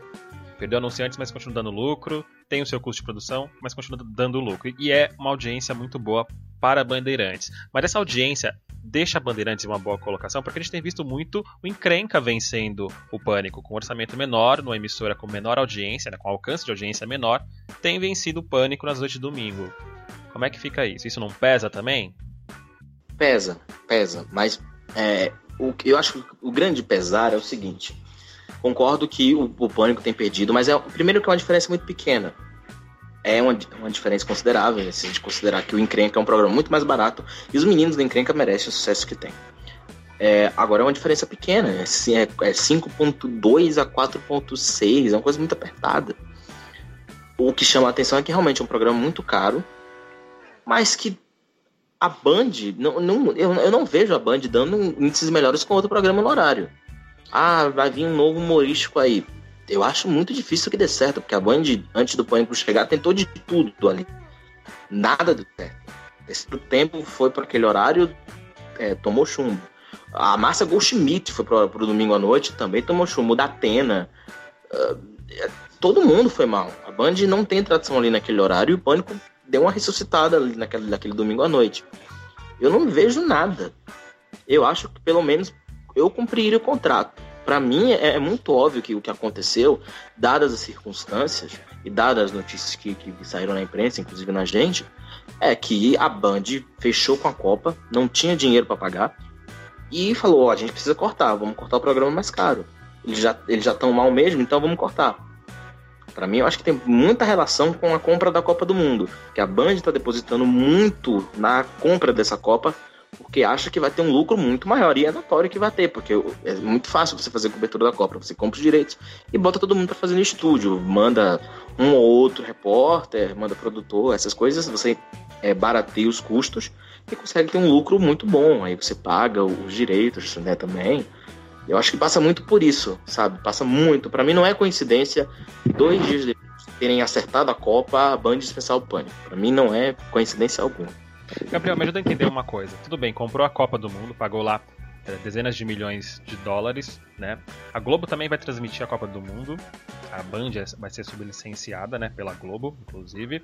Perdeu anunciantes, mas continua dando lucro. Tem o seu custo de produção, mas continua dando lucro. E é uma audiência muito boa para Bandeirantes. Mas essa audiência deixa a Bandeirantes em uma boa colocação, porque a gente tem visto muito o encrenca vencendo o Pânico, com um orçamento menor, numa emissora com menor audiência, né, com alcance de audiência menor, tem vencido o Pânico nas noites de domingo. Como é que fica isso? Isso não pesa também? Pesa, pesa, mas é, o, eu acho que o grande pesar é o seguinte: concordo que o, o Pânico tem perdido, mas é primeiro que é uma diferença muito pequena é uma, uma diferença considerável, né? se a gente considerar que o Encrenca é um programa muito mais barato e os meninos do Encrenca merecem o sucesso que tem. É, agora é uma diferença pequena, é, é, é 5.2 a 4.6, é uma coisa muito apertada. O que chama a atenção é que realmente é um programa muito caro, mas que a Band, não, não, eu, eu não vejo a Band dando índices melhores com outro programa no horário. Ah, vai vir um novo humorístico aí eu acho muito difícil que dê certo, porque a Band, antes do Pânico chegar, tentou de tudo ali. Nada deu certo. Esse tempo foi para aquele horário, é, tomou chumbo. A Márcia Goldschmidt foi pro, pro domingo à noite, também tomou chumbo. O da Atena. Uh, todo mundo foi mal. A Band não tem tradição ali naquele horário e o Pânico deu uma ressuscitada ali naquele, naquele domingo à noite. Eu não vejo nada. Eu acho que pelo menos eu cumpriria o contrato. Para mim é, é, muito óbvio que o que aconteceu, dadas as circunstâncias e dadas as notícias que, que saíram na imprensa, inclusive na gente, é que a Band fechou com a Copa, não tinha dinheiro para pagar e falou: oh, a gente precisa cortar, vamos cortar o programa mais caro. Eles já eles já estão mal mesmo, então vamos cortar. Para mim, eu acho que tem muita relação com a compra da Copa do Mundo, que a Band está depositando muito na compra dessa Copa, porque acha que vai ter um lucro muito maior. E é notório que vai ter, porque é muito fácil você fazer cobertura da Copa. Você compra os direitos e bota todo mundo para fazer no estúdio. Manda um ou outro repórter, manda produtor, essas coisas. Você é, barateia os custos e consegue ter um lucro muito bom. Aí você paga os direitos né, também. Eu acho que passa muito por isso, sabe? Passa muito. Para mim não é coincidência dois dias depois de terem acertado a Copa, a Band dispensar o pânico. Para mim não é coincidência alguma. Gabriel, me ajuda a entender uma coisa. Tudo bem, comprou a Copa do Mundo, pagou lá é, dezenas de milhões de dólares, né? A Globo também vai transmitir a Copa do Mundo. A Band é, vai ser sublicenciada, né, pela Globo, inclusive.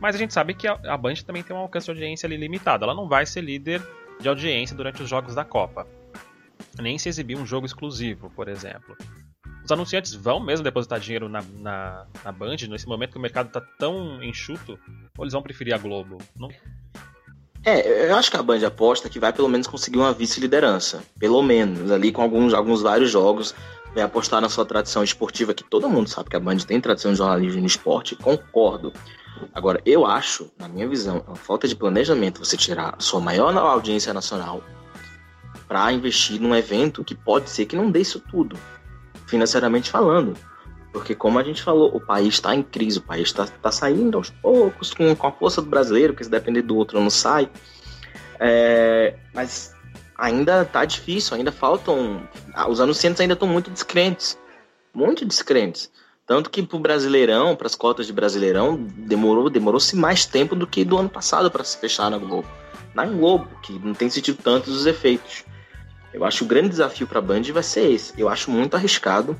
Mas a gente sabe que a Band também tem um alcance de audiência limitado. Ela não vai ser líder de audiência durante os jogos da Copa nem se exibir um jogo exclusivo, por exemplo. Os anunciantes vão mesmo depositar dinheiro na, na, na Band nesse momento que o mercado está tão enxuto? Ou eles vão preferir a Globo? Não... É, eu acho que a Band aposta que vai pelo menos conseguir uma vice-liderança. Pelo menos, ali com alguns, alguns vários jogos. Vai apostar na sua tradição esportiva, que todo mundo sabe que a Band tem tradição de jornalismo no esporte, concordo. Agora, eu acho, na minha visão, uma falta de planejamento você tirar a sua maior audiência nacional para investir num evento que pode ser que não dê isso tudo, financeiramente falando. Porque, como a gente falou, o país está em crise, o país está tá saindo aos poucos com, com a força do brasileiro, que se depender do outro não sai. É, mas ainda está difícil, ainda faltam. Os anunciantes ainda estão muito descrentes. Muito descrentes. Tanto que para o Brasileirão, para as cotas de Brasileirão, demorou demorou-se mais tempo do que do ano passado para se fechar na Globo. Na Globo, que não tem sentido tantos os efeitos. Eu acho que o grande desafio para a Band vai ser esse. Eu acho muito arriscado.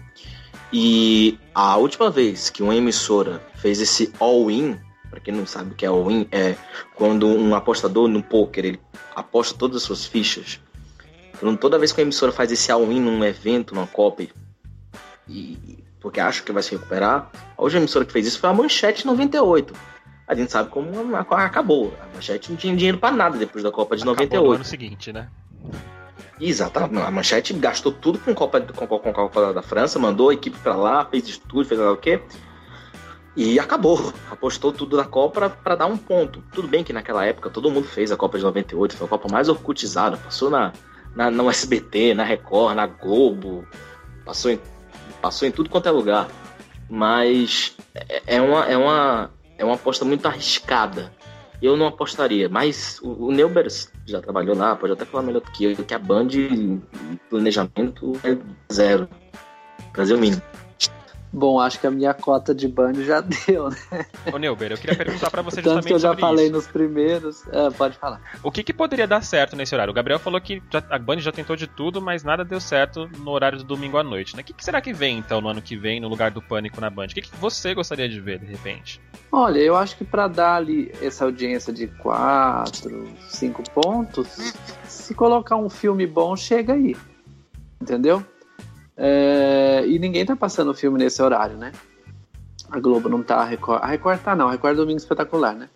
E a última vez que uma emissora fez esse all-in, para quem não sabe o que é all-in, é quando um apostador no poker ele aposta todas as suas fichas. Então, toda vez que a emissora faz esse all-in num evento, numa copy, e porque acha que vai se recuperar, a última emissora que fez isso foi a Manchete 98. A gente sabe como acabou. A Manchete não tinha dinheiro para nada depois da Copa de acabou 98. No ano seguinte, né? Exatamente. A Manchete gastou tudo com, Copa, com, com Copa da França, mandou a equipe para lá, fez estúdio, fez o quê. E acabou. Apostou tudo na Copa para dar um ponto. Tudo bem que naquela época todo mundo fez a Copa de 98, foi a Copa mais orcutizada. Passou na, na, no SBT, na Record, na Globo. Passou em, passou em tudo quanto é lugar. Mas é, é uma, é, uma, é uma aposta muito arriscada eu não apostaria. Mas o, o Neubers já trabalhou lá, pode até falar melhor do que eu, que a Band planejamento é zero. Brasil mínimo. Bom, acho que a minha cota de Band já deu, né? Ô Neuber, eu queria perguntar para você justamente Tanto que eu já falei isso. nos primeiros. É, pode falar. O que, que poderia dar certo nesse horário? O Gabriel falou que já, a Band já tentou de tudo, mas nada deu certo no horário do domingo à noite. Né? O que, que será que vem, então, no ano que vem, no lugar do Pânico na Band? O que, que você gostaria de ver, de repente? Olha, eu acho que para dar ali essa audiência de 4, 5 pontos, se colocar um filme bom, chega aí. Entendeu? É, e ninguém tá passando o filme nesse horário, né? A Globo não tá, a Record, a Record tá não, a Record é Domingo Espetacular, né?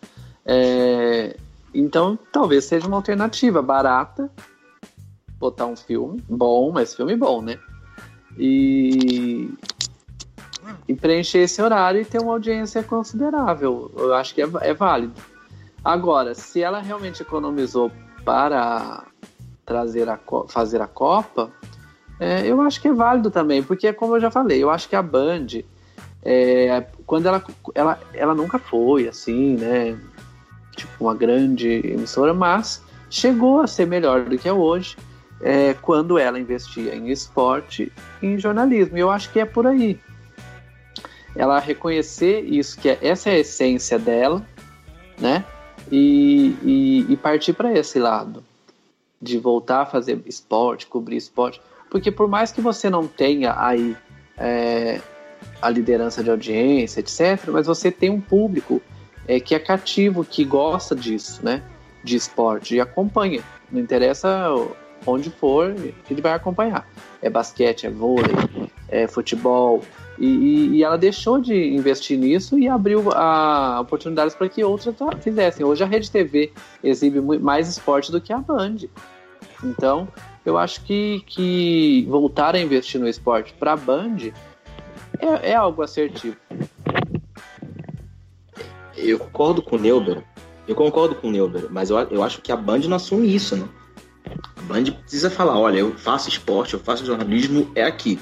É, então talvez seja uma alternativa barata, botar um filme bom, mas filme bom, né? E, e preencher esse horário e ter uma audiência considerável. Eu acho que é, é válido. Agora, se ela realmente economizou para trazer a, fazer a Copa, é, eu acho que é válido também, porque como eu já falei, eu acho que a Band, é, quando ela, ela, ela nunca foi assim, né? Tipo, uma grande emissora, mas chegou a ser melhor do que é hoje é, quando ela investia em esporte e em jornalismo. E eu acho que é por aí. Ela reconhecer isso, que é, essa é a essência dela, né? E, e, e partir para esse lado de voltar a fazer esporte, cobrir esporte. Porque por mais que você não tenha aí é, a liderança de audiência, etc., mas você tem um público é, que é cativo, que gosta disso, né? De esporte e acompanha. Não interessa onde for, ele vai acompanhar. É basquete, é vôlei, é futebol. E, e, e ela deixou de investir nisso e abriu a, oportunidades para que outras fizessem. Hoje a Rede TV exibe mais esporte do que a Band. Então, eu acho que, que voltar a investir no esporte para a Band é, é algo assertivo. Eu concordo com o Neuber. Eu concordo com o Neuber, mas eu, eu acho que a Band não assume isso, né? A Band precisa falar, olha, eu faço esporte, eu faço jornalismo, é aqui.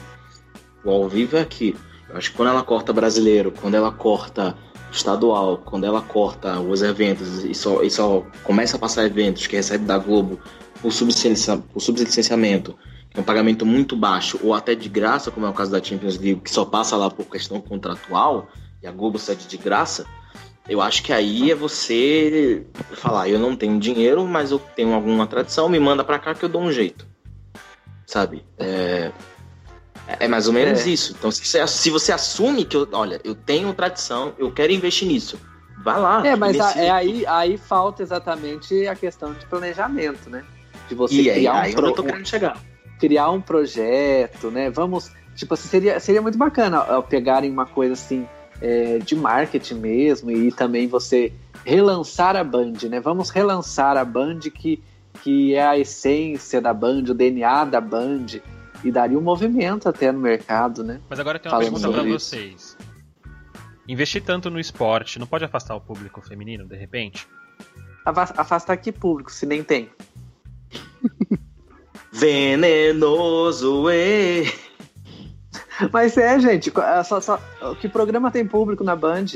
O ao vivo é aqui. Eu acho que quando ela corta brasileiro, quando ela corta estadual, quando ela corta os eventos e só, e só começa a passar eventos que recebe da Globo por, sublicenciamento, que é um pagamento muito baixo, ou até de graça, como é o caso da Champions League, que só passa lá por questão contratual, e a Globo cede de graça, eu acho que aí é você falar, eu não tenho dinheiro, mas eu tenho alguma tradição, me manda para cá que eu dou um jeito. Sabe? É, é mais ou menos é. isso. Então, se você, se você assume que, eu, olha, eu tenho tradição, eu quero investir nisso, vai lá. É, mas a, é aí, aí falta exatamente a questão de planejamento, né? De você e criar aí, um pro... eu tô querendo chegar. Criar um projeto, né? Vamos. Tipo assim, seria, seria muito bacana pegarem uma coisa assim é, de marketing mesmo e também você relançar a Band, né? Vamos relançar a Band que, que é a essência da Band, o DNA da Band e daria um movimento até no mercado, né? Mas agora tem uma Falando pergunta para vocês. Investir tanto no esporte não pode afastar o público feminino de repente? Afastar que público se nem tem? Venenoso, e Mas é, gente, só, só, que programa tem público na Band?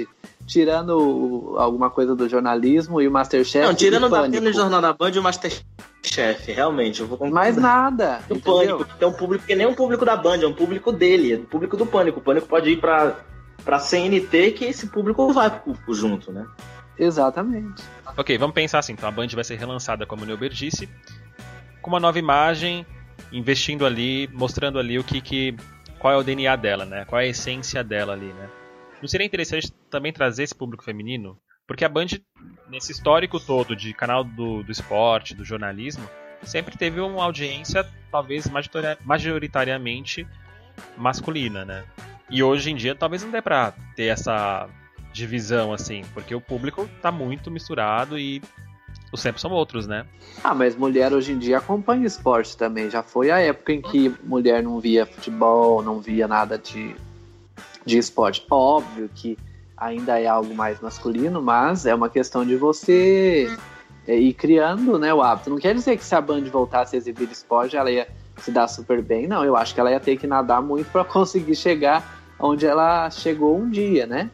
Tirando alguma coisa do jornalismo e o Masterchef. Não, tirando da no Jornal da Band e o Masterchef, realmente, eu vou concordar. Mais nada. O Pânico, que é um público que nem um público da Band, é um público dele, é um público do Pânico. O Pânico pode ir pra, pra CNT que esse público vai junto, né? Exatamente. Ok, vamos pensar assim, então a Band vai ser relançada, como o Neuber disse, com uma nova imagem, investindo ali, mostrando ali o que, que qual é o DNA dela, né? Qual é a essência dela ali, né? Não seria interessante também trazer esse público feminino? Porque a Band, nesse histórico todo de canal do, do esporte, do jornalismo, sempre teve uma audiência talvez majoritariamente masculina, né? E hoje em dia talvez não dê pra ter essa divisão assim, porque o público tá muito misturado e os tempos são outros, né? Ah, mas mulher hoje em dia acompanha esporte também. Já foi a época em que mulher não via futebol, não via nada de, de esporte. Óbvio que ainda é algo mais masculino, mas é uma questão de você é, ir criando né, o hábito. Não quer dizer que se a Band voltasse a exibir esporte, ela ia se dar super bem. Não, eu acho que ela ia ter que nadar muito para conseguir chegar onde ela chegou um dia, né?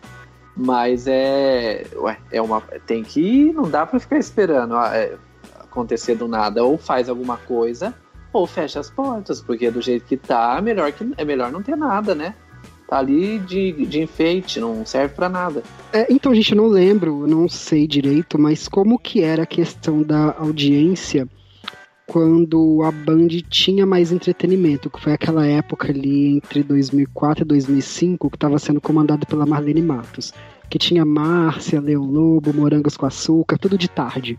Mas é. Ué, é uma. Tem que ir, não dá para ficar esperando é, acontecer do nada. Ou faz alguma coisa, ou fecha as portas, porque do jeito que tá, melhor, que, é melhor não ter nada, né? Tá ali de, de enfeite, não serve para nada. É, então, gente, eu não lembro, não sei direito, mas como que era a questão da audiência quando a Band tinha mais entretenimento, que foi aquela época ali entre 2004 e 2005, que estava sendo comandado pela Marlene Matos, que tinha Márcia, Leão Lobo, Morangos com Açúcar, tudo de tarde.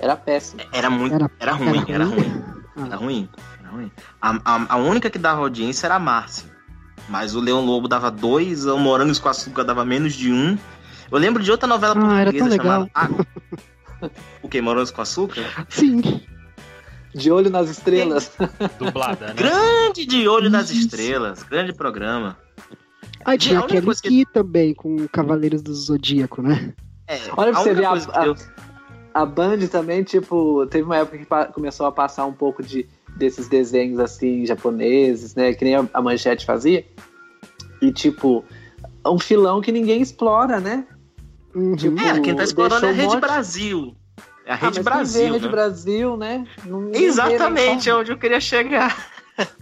Era péssimo. Era muito. Era, era ruim, era ruim. Era ruim. Ah. Era ruim. Era ruim. A, a, a, única que dava audiência era a Márcia. Mas o Leão Lobo dava dois, o Morangos com Açúcar dava menos de um. Eu lembro de outra novela ah, portuguesa chamada. Ah, o que? Morangos com Açúcar? Sim. De Olho nas Estrelas. Dublada, né? Grande De Olho nas Estrelas. Grande programa. Ah, tinha aquele que... também, com Cavaleiros do Zodíaco, né? É, Olha pra você ver, a, a, a, Band também, tipo, teve uma época que começou a passar um pouco de, desses desenhos, assim, japoneses, né? Que nem a, a Manchete fazia. E, tipo, um filão que ninguém explora, né? Uhum. Tipo, é, quem tá explorando é a Rede Brasil. É a Rede ah, Brasil. Né? Rede Brasil, né? Não Exatamente, é onde eu queria chegar.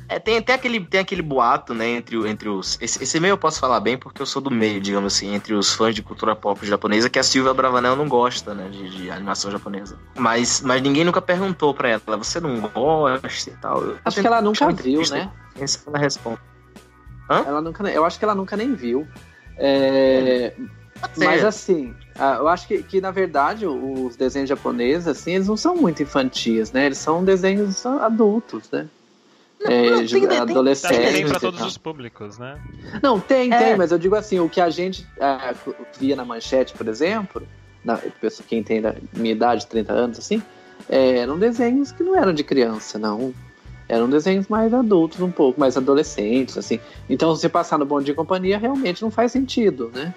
É, tem, tem, aquele, tem aquele boato, né, entre, entre os. Esse, esse meio eu posso falar bem porque eu sou do meio, digamos assim, entre os fãs de cultura pop japonesa, que a Silvia Bravanel não gosta, né, de, de animação japonesa. Mas, mas ninguém nunca perguntou pra ela, você não gosta e tal. Eu acho que ela nunca viu, né? Essa ela responde. Hã? Ela nunca, eu acho que ela nunca nem viu. É, Mas assim, ah, eu acho que, que na verdade os desenhos japoneses, assim, eles não são muito infantis, né? Eles são desenhos adultos, né? É, não, tem- tem- adolescentes. Tem pra todos os públicos, né? Não, tem, É. tem, mas eu digo assim, o que a gente ah, via na manchete, por exemplo, na, pessoa- quem tem da minha idade, 30 anos, assim, é, eram desenhos que não eram de criança, não. Eram desenhos mais adultos, um pouco, mais adolescentes, assim. Então, se você passar no Bom Dia e Companhia, realmente não faz sentido, né?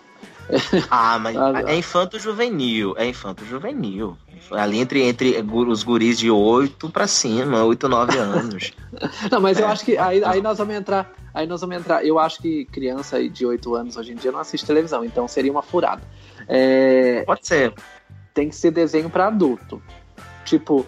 Ah, mas Ah, é infanto-juvenil. É infanto-juvenil. Ali entre, entre os guris de 8 pra cima, 8, 9 anos. Não, mas eu É. acho que aí, aí nós vamos entrar. Aí nós vamos entrar. Eu acho que criança de 8 anos hoje em dia não assiste televisão, então seria uma furada. É, Pode ser. tem que ser desenho pra adulto. Tipo,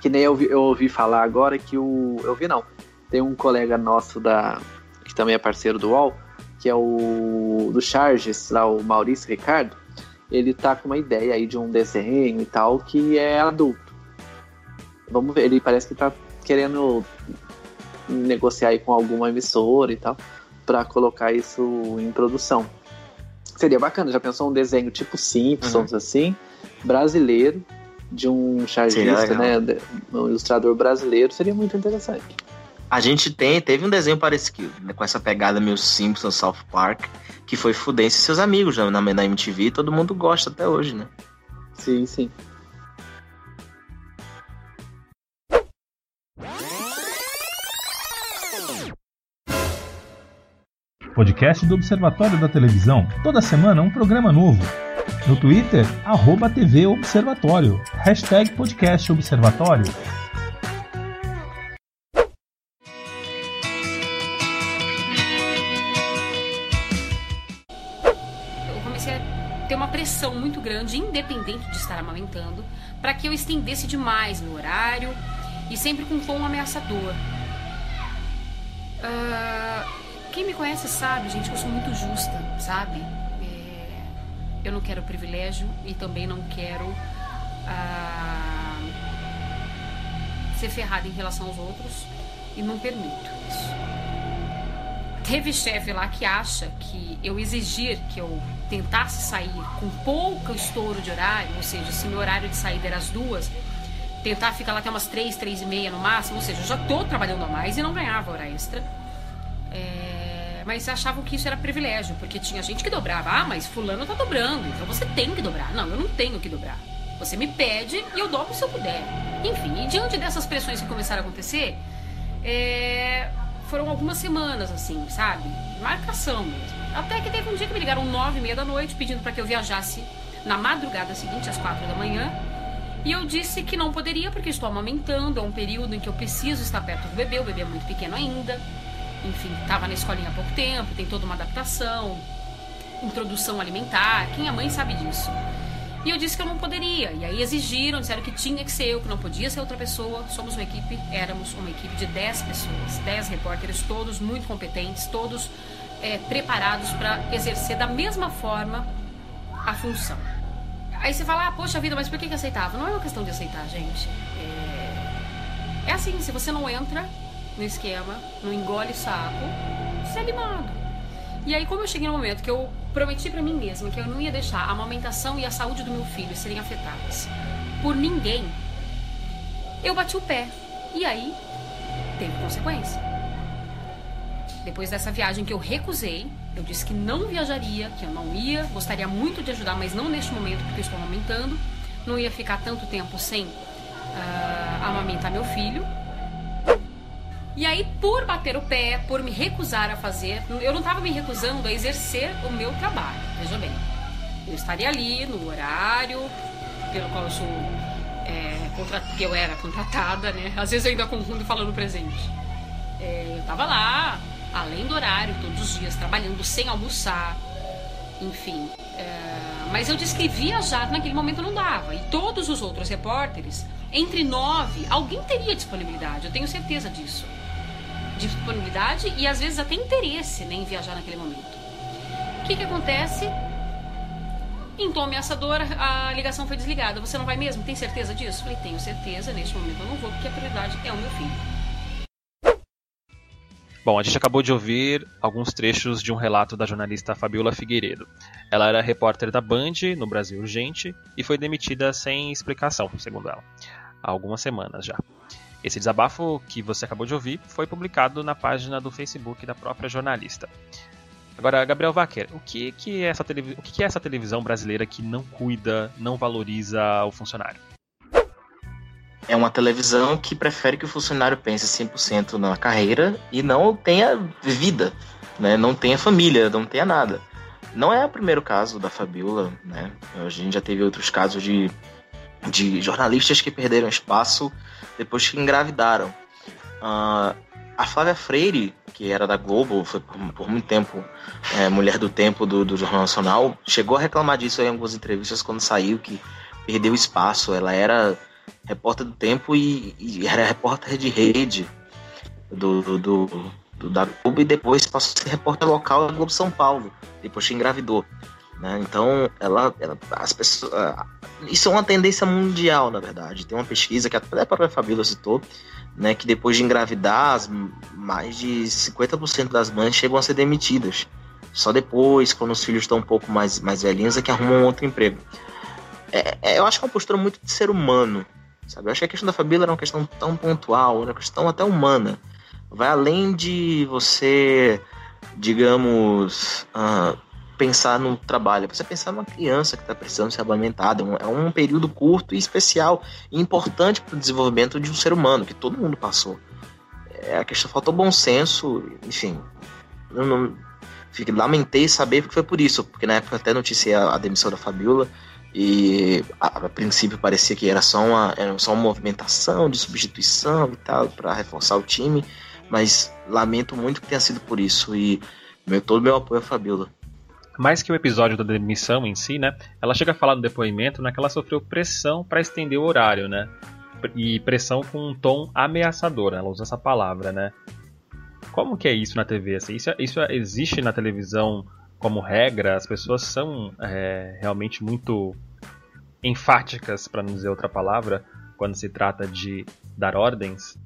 que nem eu, eu ouvi falar agora que o. Eu vi não. Tem um colega nosso da. que também é parceiro do UOL, que é o. do Charges, lá, o Maurício Ricardo. Ele tá com uma ideia aí de um desenho e tal que é adulto. Vamos ver, ele parece que tá querendo negociar aí com alguma emissora e tal, pra colocar isso em produção. Seria bacana, já pensou um desenho tipo Simpsons, assim, brasileiro, de um chargista, né? Um ilustrador brasileiro, seria muito interessante. A gente tem, teve um desenho parecido, né, com essa pegada meio Simpsons, South Park, que foi Fudência e seus amigos né, na, na MTV, todo mundo gosta até hoje, né? Sim, sim. Podcast do Observatório da Televisão. Toda semana um programa novo. No Twitter, arroba TV Observatório. Hashtag Podcast Observatório. Grande, independente de estar amamentando, para que eu estendesse demais meu horário e sempre com um tom ameaçador. Ah, quem me conhece sabe, gente, que eu sou muito justa, sabe? É, eu não quero privilégio e também não quero ah, ser ferrada em relação aos outros e não permito isso. Teve chefe lá que acha que eu exigir que eu tentasse sair com pouco estouro de horário, ou seja, se meu horário de saída era às duas, tentar ficar lá até umas três, três e meia no máximo, ou seja, eu já tô trabalhando a mais e não ganhava hora extra. É, mas achavam que isso era privilégio, porque tinha gente que dobrava. Ah, mas fulano tá dobrando, então você tem que dobrar. Não, eu não tenho que dobrar. Você me pede e eu dobro se eu puder. Enfim, e diante dessas pressões que começaram a acontecer, é, foram algumas semanas, assim, sabe? Marcação mesmo. Até que teve um dia que me ligaram nove e meia da noite pedindo para que eu viajasse na madrugada seguinte, às quatro da manhã. E eu disse que não poderia porque estou amamentando, é um período em que eu preciso estar perto do bebê, o bebê é muito pequeno ainda. Enfim, estava na escolinha há pouco tempo, tem toda uma adaptação, introdução alimentar, quem é mãe sabe disso. E eu disse que eu não poderia. E aí exigiram, disseram que tinha que ser eu, que não podia ser outra pessoa. Somos uma equipe, éramos uma equipe de 10 pessoas, 10 repórteres, todos muito competentes, todos é, preparados para exercer da mesma forma a função. Aí você fala, ah, poxa vida, mas por que, que aceitava? Não é uma questão de aceitar, gente. É, é assim, se você não entra no esquema, não engole saco, você é limado. E aí, como eu cheguei no momento que eu prometi pra mim mesma que eu não ia deixar a amamentação e a saúde do meu filho serem afetadas por ninguém, eu bati o pé. E aí, teve consequência. Depois dessa viagem que eu recusei, eu disse que não viajaria, que eu não ia, gostaria muito de ajudar, mas não neste momento porque eu estou amamentando, não ia ficar tanto tempo sem ah, amamentar meu filho. E aí, por bater o pé, por me recusar a fazer, eu não estava me recusando a exercer o meu trabalho, veja bem. Eu estaria ali no horário pelo qual eu sou é, contra- que eu era contratada, né? Às vezes eu ainda confundo falando presente. É, eu tava lá, além do horário, todos os dias, trabalhando sem almoçar, enfim. é, mas eu disse que viajar naquele momento não dava. E todos os outros repórteres, entre nove, alguém teria disponibilidade, eu tenho certeza disso. Disponibilidade e às vezes até interesse né, em viajar naquele momento. O que, que acontece? Em tom ameaçador, a ligação foi desligada. Você não vai mesmo? Tem certeza disso? Falei, tenho certeza. Neste momento eu não vou, porque a prioridade é o meu filho. Bom, a gente acabou de ouvir alguns trechos de um relato da jornalista Fabiola Figueiredo. Ela era repórter da Band no Brasil Urgente e foi demitida sem explicação, segundo ela, há algumas semanas já. Esse desabafo que você acabou de ouvir foi publicado na página do Facebook da própria jornalista. Agora, Gabriel Wacker, o que, que, é essa o que é essa televisão brasileira que não cuida, não valoriza o funcionário? É uma televisão que prefere que o funcionário pense 100% na carreira e não tenha vida, né? não tenha família, não tenha nada. Não é o primeiro caso da Fabiola, né? A gente já teve outros casos de, de jornalistas que perderam espaço depois que engravidaram. Uh, a Flávia Freire, que era da Globo, foi por, por muito tempo é, mulher do tempo do, do, Jornal Nacional, chegou a reclamar disso em algumas entrevistas quando saiu, que perdeu espaço. Ela era repórter do tempo e, e era repórter de rede do, do, do, da Globo e depois passou a ser repórter local da Globo São Paulo, depois que engravidou. Né? Então, ela, ela, as pessoas, isso é uma tendência mundial, na verdade. Tem uma pesquisa que até a própria Fabíola citou, né, que depois de engravidar, as, mais de 50% das mães chegam a ser demitidas. Só depois, quando os filhos estão um pouco mais, mais velhinhos, é que arrumam outro emprego. É, é, eu acho que é uma postura muito de ser humano, sabe? Eu acho que a questão da Fabíola era uma questão tão pontual, era uma questão até humana. Vai além de você, digamos, uh, pensar no trabalho, você pensar numa criança que está precisando ser amamentada. É um período curto e especial e importante para o desenvolvimento de um ser humano, que todo mundo passou. É, a questão faltou bom senso, enfim. Eu não, fiquei, lamentei saber porque foi por isso, porque na época até noticiei a, a demissão da Fabiola e a, a, princípio parecia que era só uma, era só uma movimentação de substituição e tal, para reforçar o time, mas lamento muito que tenha sido por isso e meu, todo meu apoio à Fabiola mais que o episódio da demissão em si, né? Ela chega a falar no depoimento né, que ela sofreu pressão para estender o horário, né? E pressão com um tom ameaçador, ela usa essa palavra, né? Como que é isso na TV? Assim, isso, isso existe na televisão como regra? As pessoas são é, realmente muito enfáticas, para não dizer outra palavra, quando se trata de dar ordens?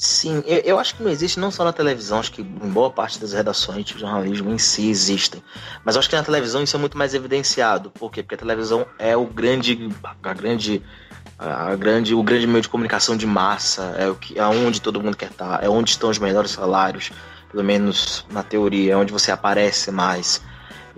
Sim, eu, eu, acho que não existe não só na televisão, acho que em boa parte das redações de jornalismo em si existem. Mas acho que na televisão isso é muito mais evidenciado. Por quê? Porque a televisão é o grande. A grande. A grande, o grande meio de comunicação de massa, é o que, é onde todo mundo quer estar, é onde estão os melhores salários, pelo menos na teoria, é onde você aparece mais.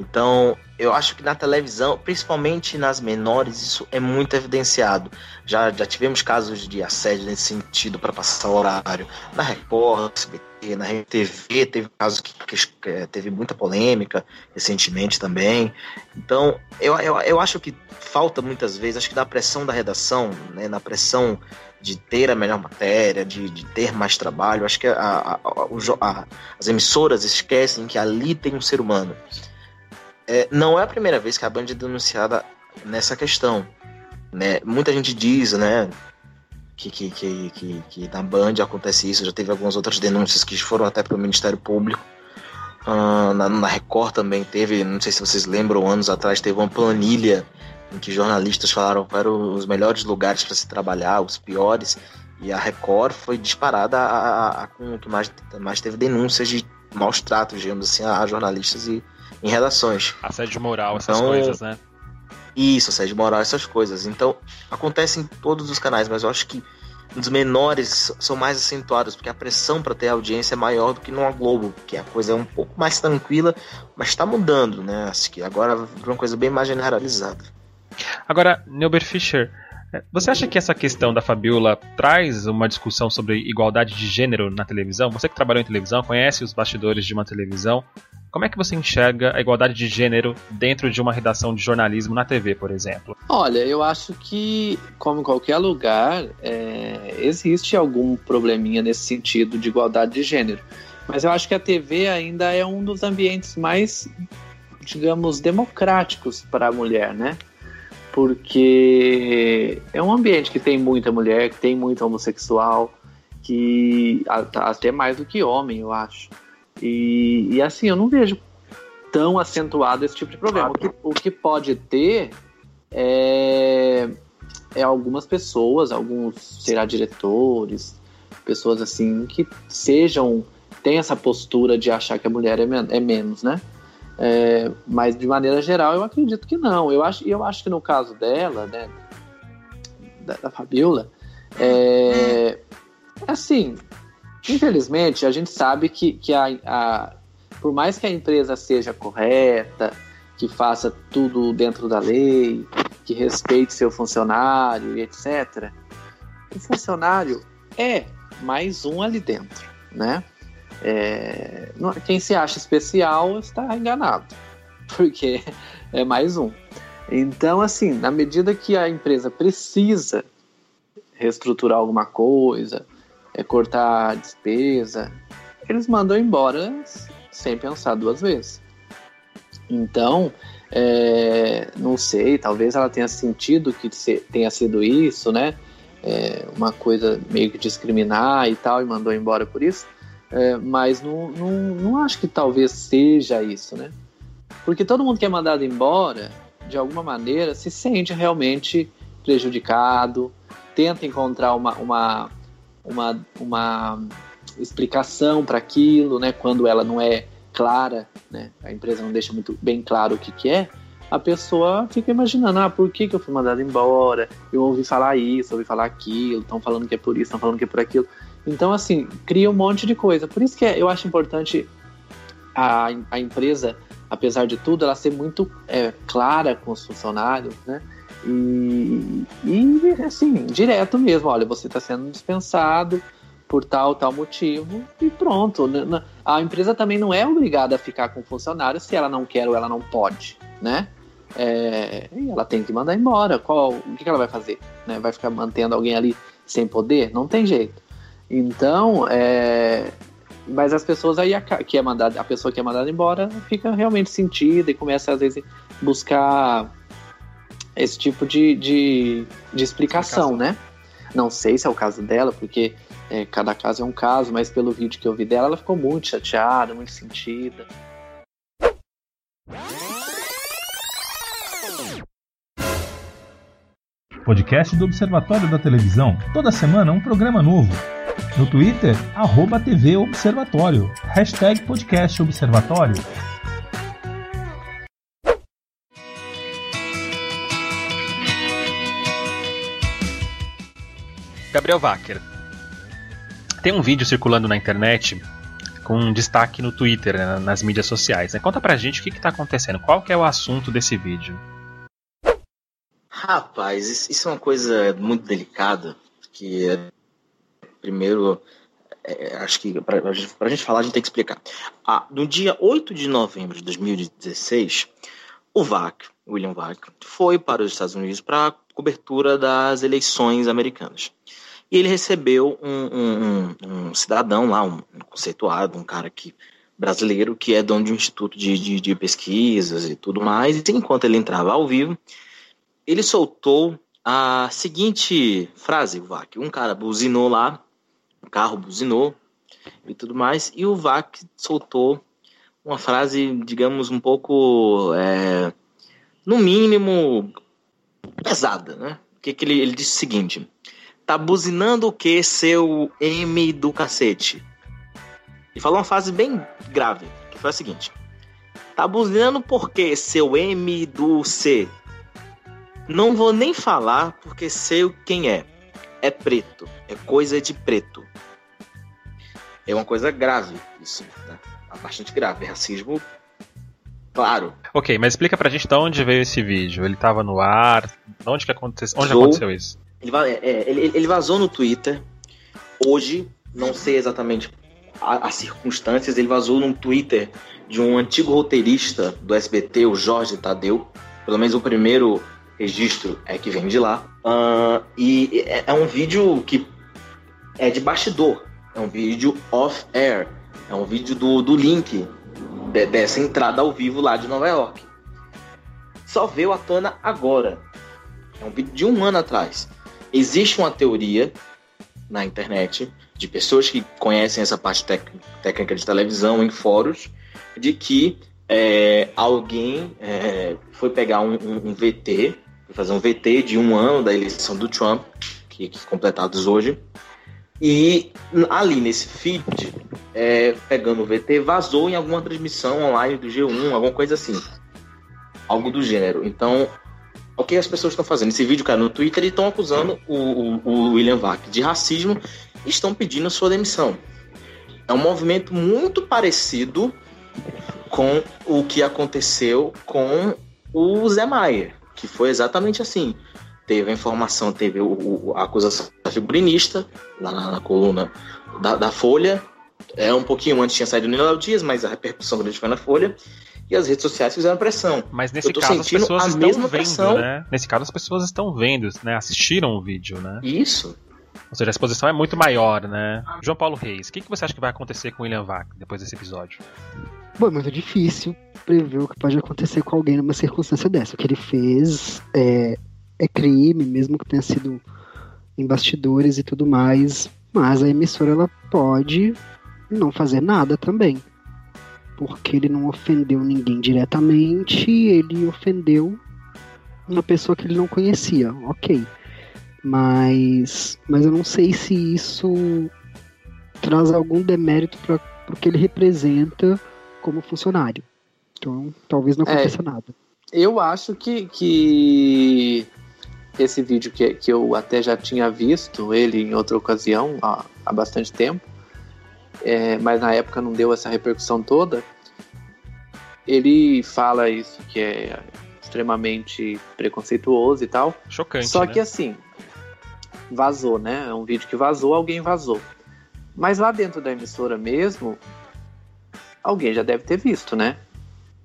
Então, eu acho que na televisão, principalmente nas menores, isso é muito evidenciado. Já, já tivemos casos de assédio nesse sentido para passar o horário. Na Record, SBT, na RTV, teve casos que, que, que, teve muita polêmica recentemente também. Então, eu, eu, eu acho que falta muitas vezes, acho que na pressão da redação, né, na pressão de ter a melhor matéria, de, de ter mais trabalho, acho que a, a, a, as emissoras esquecem que ali tem um ser humano é, não é a primeira vez que a Band é denunciada nessa questão. Né? Muita gente diz, né, que, que, que, que, que na Band acontece isso. Já teve algumas outras denúncias que foram até para o Ministério Público. Uh, na, na, Record também teve, não sei se vocês lembram, anos atrás teve uma planilha em que jornalistas falaram quais eram os melhores lugares para se trabalhar, os piores, e a Record foi disparada a, a, a, com o que mais, mais teve denúncias de maus tratos, digamos assim, a, jornalistas e, em relações. Assédio moral, essas então, coisas, né? Isso, assédio moral, essas coisas. Então, acontece em todos os canais, mas eu acho que os menores são mais acentuados, porque a pressão para ter audiência é maior do que numa Globo, que a coisa é um pouco mais tranquila, mas está mudando, né? Acho que agora virou uma coisa bem mais generalizada. Agora, Neuber Fischer, você acha que essa questão da Fabiola traz uma discussão sobre igualdade de gênero na televisão? Você que trabalhou em televisão, conhece os bastidores de uma televisão. Como é que você enxerga a igualdade de gênero dentro de uma redação de jornalismo na TV, por exemplo? Olha, eu acho que, como em qualquer lugar, é, existe algum probleminha nesse sentido de igualdade de gênero. Mas eu acho que a TV ainda é um dos ambientes mais, digamos, democráticos para a mulher, né? Porque é um ambiente que tem muita mulher, que tem muito homossexual, que até mais do que homem, eu acho. E, e assim, eu não vejo tão acentuado esse tipo de problema. O que, o que pode ter é, é algumas pessoas, alguns, será diretores, pessoas assim, que sejam tem essa postura de achar que a mulher é, men é menos, né? É, mas de maneira geral eu acredito que não. Eu acho, eu acho que no caso dela, né, da, da Fabiola, é, assim, infelizmente a gente sabe que, que a, a, por mais que a empresa seja correta, que faça tudo dentro da lei, que respeite seu funcionário e etc. O funcionário é mais um ali dentro, né? É, quem se acha especial está enganado, porque é mais um. Então, assim, na medida que a empresa precisa reestruturar alguma coisa, é, cortar a despesa, eles mandam embora sem pensar duas vezes. Então, é, não sei, talvez ela tenha sentido que tenha sido isso, né? É, uma coisa meio que discriminar e tal, e mandou embora por isso. É, mas não, não, não acho que talvez seja isso, né? Porque todo mundo que é mandado embora, de alguma maneira, se sente realmente prejudicado, tenta encontrar uma, uma, uma, uma explicação para aquilo, né? Quando ela não é clara, né? A empresa não deixa muito bem claro o que, que é. A pessoa fica imaginando, ah, por que, que eu fui mandado embora? Eu ouvi falar isso, ouvi falar aquilo, estão falando que é por isso, estão falando que é por aquilo. Então, assim, cria um monte de coisa. Por isso que eu acho importante a, a empresa, apesar de tudo, ela ser muito é, clara com os funcionários, né? E, e assim, direto mesmo, olha, você está sendo dispensado por tal, tal motivo e pronto. A empresa também não é obrigada a ficar com o funcionário se ela não quer ou ela não pode, né? É, ela tem que mandar embora. Qual, o que ela vai fazer? Né? Vai ficar mantendo alguém ali sem poder? Não tem jeito. Então, é, mas as pessoas aí que é mandada, a pessoa que é mandada embora fica realmente sentida e começa às vezes buscar esse tipo de, de, de explicação, explicação, né? Não sei se é o caso dela, porque é, cada caso é um caso, mas pelo vídeo que eu vi dela, ela ficou muito chateada, muito sentida. Podcast do Observatório da Televisão. Toda semana um programa novo. No Twitter, arroba TV Observatório. Hashtag Podcast Observatório. Gabriel Wacker. Tem um vídeo circulando na internet com um destaque no Twitter, né, nas mídias sociais. Né? Conta pra gente o que, que tá acontecendo. Qual que é o assunto desse vídeo? Rapaz, isso é uma coisa muito delicada, que primeiro, é, acho que para a gente falar, a gente tem que explicar. Ah, no dia 8 de novembro de 2016, o VAC, William VAC, foi para os Estados Unidos para cobertura das eleições americanas. E ele recebeu um, um, um, cidadão lá, um conceituado, um cara que brasileiro que é dono de um instituto de, de, de pesquisas e tudo mais. E enquanto ele entrava ao vivo, ele soltou a seguinte frase, o VAC. Um cara buzinou lá, um carro buzinou e tudo mais, e o VAC soltou uma frase, digamos, um pouco, é, no mínimo, pesada, né? O que, que ele, ele disse o seguinte: tá buzinando o que, seu M do cacete? E falou uma frase bem grave, que foi a seguinte: tá buzinando por que, seu M do C? Não vou nem falar porque sei quem é. É preto. É coisa de preto. É uma coisa grave isso, né? É bastante grave. É racismo claro. Ok, mas explica pra gente de onde veio esse vídeo. Ele tava no ar? Onde que aconteceu? Onde aconteceu isso? Ele, é, ele, ele, vazou no Twitter. Hoje, não sei exatamente as circunstâncias, ele vazou no Twitter de um antigo roteirista do SBT, o Jorge Tadeu. Pelo menos o primeiro registro é que vem de lá. Uh, e é, é um vídeo que é de bastidor. É um vídeo off-air. É um vídeo do, do link de, dessa entrada ao vivo lá de Nova York. Só veio à tona agora. É um vídeo de um ano atrás. Existe uma teoria na internet de pessoas que conhecem essa parte técnica de televisão em fóruns de que é, alguém é, foi pegar um, um, um VT fazer um VT de um ano da eleição do Trump, que, que completados hoje, E ali nesse feed, é, pegando o VT, vazou em alguma transmissão online do G1, alguma coisa assim. Algo do gênero. Então, o que as pessoas estão fazendo? Esse vídeo caiu no Twitter e estão acusando o, o, o William Vac de racismo e estão pedindo sua demissão. É um movimento muito parecido com o que aconteceu com o Zé Maier, que foi exatamente assim. Teve a informação, teve o, a acusação figurinista lá na, na coluna da, da, Folha. É um pouquinho antes tinha saído o Nilo Dias, mas a repercussão grande foi na Folha. E as redes sociais fizeram pressão. Mas nesse caso as pessoas estão vendo, pressão. né? Nesse caso as pessoas estão vendo, né? Assistiram o vídeo, né? Isso. Ou seja, a exposição é muito maior, né? João Paulo Reis, o que, que você acha que vai acontecer com o William Vac depois desse episódio? Bom, é muito difícil prever o que pode acontecer com alguém numa circunstância dessa. O que ele fez é, é crime, mesmo que tenha sido em bastidores e tudo mais. Mas a emissora ela pode não fazer nada também. Porque ele não ofendeu ninguém diretamente, ele ofendeu uma pessoa que ele não conhecia. Ok. Mas, mas eu não sei se isso traz algum demérito para o que ele representa como funcionário. Então, talvez não aconteça é, nada. Eu acho que, que esse vídeo que, que eu até já tinha visto ele em outra ocasião, há, há bastante tempo, é, mas na época não deu essa repercussão toda. Ele fala isso que é extremamente preconceituoso e tal. Chocante. Só né? que assim, vazou, né? É um vídeo que vazou, alguém vazou. Mas lá dentro da emissora mesmo, alguém já deve ter visto, né?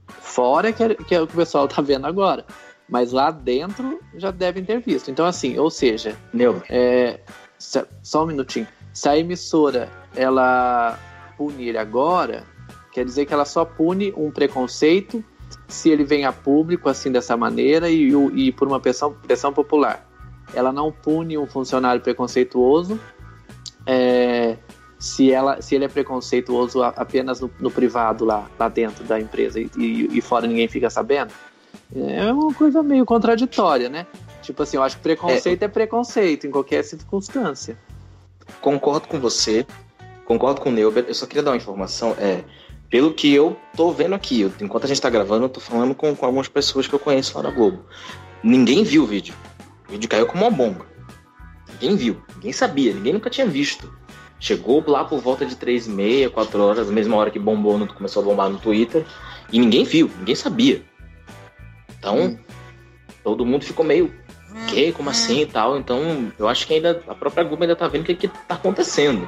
Fora que é, que é o que o pessoal tá vendo agora. Mas lá dentro já devem ter visto. Então, assim, ou seja, Meu. É, só um minutinho. Se a emissora ela punir agora, quer dizer que ela só pune um preconceito se ele vem a público assim dessa maneira e, e por uma pressão, pressão popular. Ela não pune um funcionário preconceituoso é, se, ela, se ele é preconceituoso apenas no, no privado lá, lá dentro da empresa e, e, fora ninguém fica sabendo, é uma coisa meio contraditória, né? Tipo assim, eu acho que preconceito é, é preconceito em qualquer circunstância. Concordo com você, concordo com o Neuber, eu só queria dar uma informação, é, pelo que eu tô vendo aqui, enquanto a gente tá gravando, eu tô falando com, com algumas pessoas que eu conheço lá na Globo. Ninguém viu o vídeo. O vídeo caiu como uma bomba. Ninguém viu, ninguém sabia, ninguém nunca tinha visto. Chegou lá por volta de 3 e meia, 4 horas, a mesma hora que bombou, no, começou a bombar no Twitter, e ninguém viu, ninguém sabia. Então, hum. todo mundo ficou meio, que, como assim e tal. Então, eu acho que ainda a própria Globo ainda tá vendo o que, que tá acontecendo.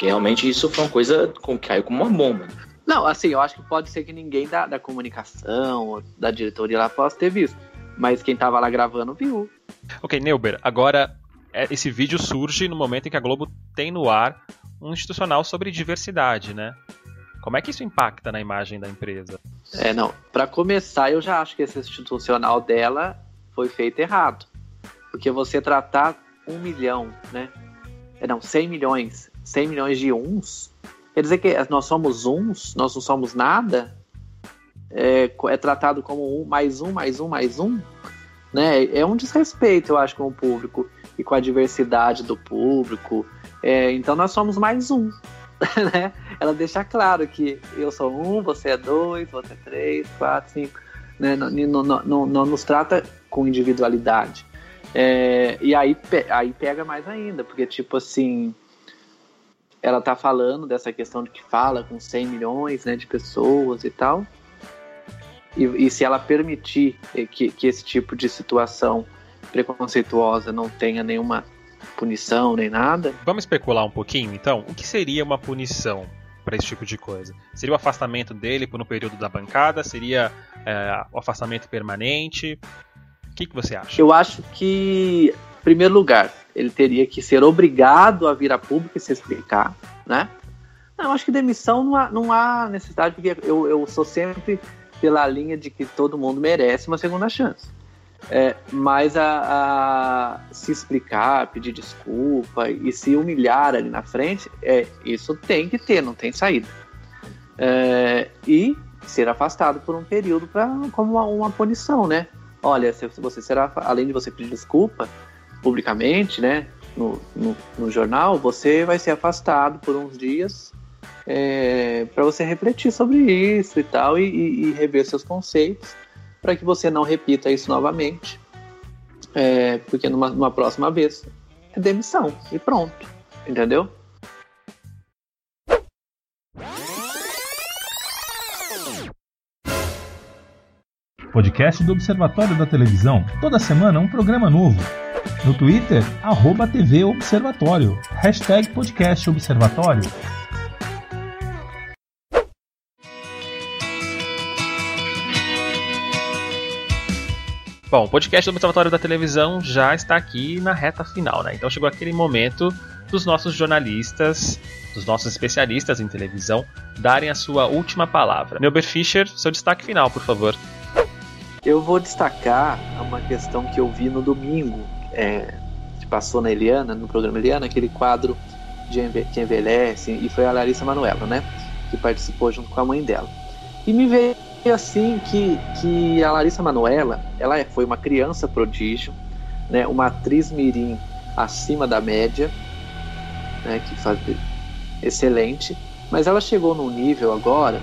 Porque realmente isso foi uma coisa que caiu como uma bomba. Não, assim, eu acho que pode ser que ninguém da, da comunicação, da diretoria lá possa ter visto. Mas quem tava lá gravando viu. Ok, Neuber, agora é, esse vídeo surge no momento em que a Globo tem no ar um institucional sobre diversidade, né? Como é que isso impacta na imagem da empresa? É, não. Para começar, eu já acho que esse institucional dela foi feito errado. Porque você tratar um milhão, né? É, não, 100 milhões. 100 milhões de uns. Quer dizer que nós somos uns, nós não somos nada? É, é tratado como um, mais um, mais um, mais um? Né? É um desrespeito, eu acho, com o público e com a diversidade do público. É, então nós somos mais um. Né? Ela deixa claro que eu sou um, você é dois, você é três, quatro, cinco. Né? Não, não, não, não nos trata com individualidade. É, e aí, aí pega mais ainda, porque tipo assim, ela tá falando dessa questão de que fala com 100 milhões né, de pessoas e tal. E, e se ela permitir que, que esse tipo de situação preconceituosa não tenha nenhuma punição nem nada. Vamos especular um pouquinho, então? O que seria uma punição para esse tipo de coisa? Seria o afastamento dele por um período da bancada? Seria é, o afastamento permanente? O que, que você acha? Eu acho que, em primeiro lugar, ele teria que ser obrigado a vir a público e se explicar, né? Não, eu acho que demissão não há, não há necessidade, porque eu, eu sou sempre pela linha de que todo mundo merece uma segunda chance. É, mas a, a, se explicar, pedir desculpa e se humilhar ali na frente, é, isso tem que ter, não tem saída. É, e ser afastado por um período pra, como uma, uma punição, né? Olha, você será, além de você pedir desculpa publicamente, né? no, no, no jornal, você vai ser afastado por uns dias é, para você refletir sobre isso e tal, e, e, e rever seus conceitos, para que você não repita isso novamente. É, porque numa, numa próxima vez é demissão e pronto, entendeu? Podcast do Observatório da Televisão. Toda semana um programa novo. No Twitter, arroba TV Observatório. Hashtag Podcast Observatório. Bom, o podcast do Observatório da Televisão já está aqui na reta final, né? Então chegou aquele momento dos nossos jornalistas, dos nossos especialistas em televisão, darem a sua última palavra. Neuber Fischer, seu destaque final, por favor. Eu vou destacar uma questão que eu vi no domingo, é, que passou na Eliana, no programa Eliana, aquele quadro de enve que envelhece, e foi a Larissa Manoela, né? Que participou junto com a mãe dela. E me veio assim que, que a Larissa Manoela, ela é, foi uma criança prodígio, né, uma atriz mirim acima da média, né, que faz excelente, mas ela chegou num nível agora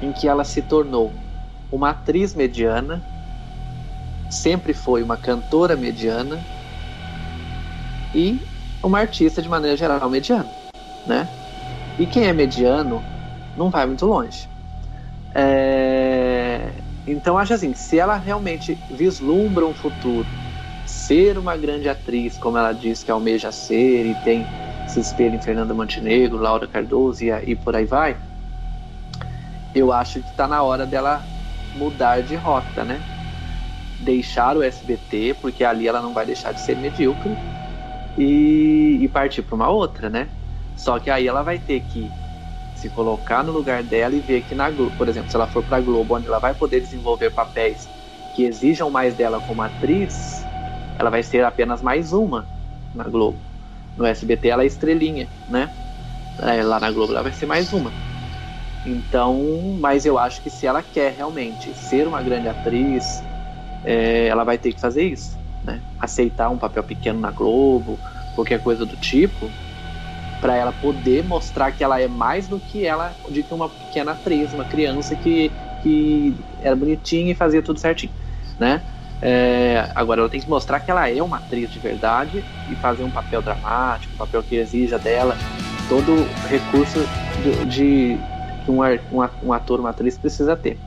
em que ela se tornou uma atriz mediana, sempre foi uma cantora mediana e uma artista de maneira geral mediana, né? E quem é mediano não vai muito longe. É... Então acho assim, se ela realmente vislumbra um futuro, ser uma grande atriz, como ela diz que almeja ser e tem se espelha em Fernanda Montenegro, Laura Cardoso e, e por aí vai, eu acho que está na hora dela mudar de rota, né? Deixar o SBT, porque ali ela não vai deixar de ser medíocre, e, e partir para uma outra, né? Só que aí ela vai ter que se colocar no lugar dela e ver que na Globo, por exemplo, se ela for para Globo, onde ela vai poder desenvolver papéis que exijam mais dela como atriz, ela vai ser apenas mais uma na Globo. No SBT ela é estrelinha, né? É, lá na Globo ela vai ser mais uma. Então, mas eu acho que se ela quer realmente ser uma grande atriz, é, ela vai ter que fazer isso, né? Aceitar um papel pequeno na Globo, qualquer coisa do tipo, para ela poder mostrar que ela é mais do que ela, de que uma pequena atriz, uma criança que, que era bonitinha e fazia tudo certinho, né? É, agora ela tem que mostrar que ela é uma atriz de verdade e fazer um papel dramático, um papel que exija dela todo recurso de, de que um, um ator, uma atriz precisa ter,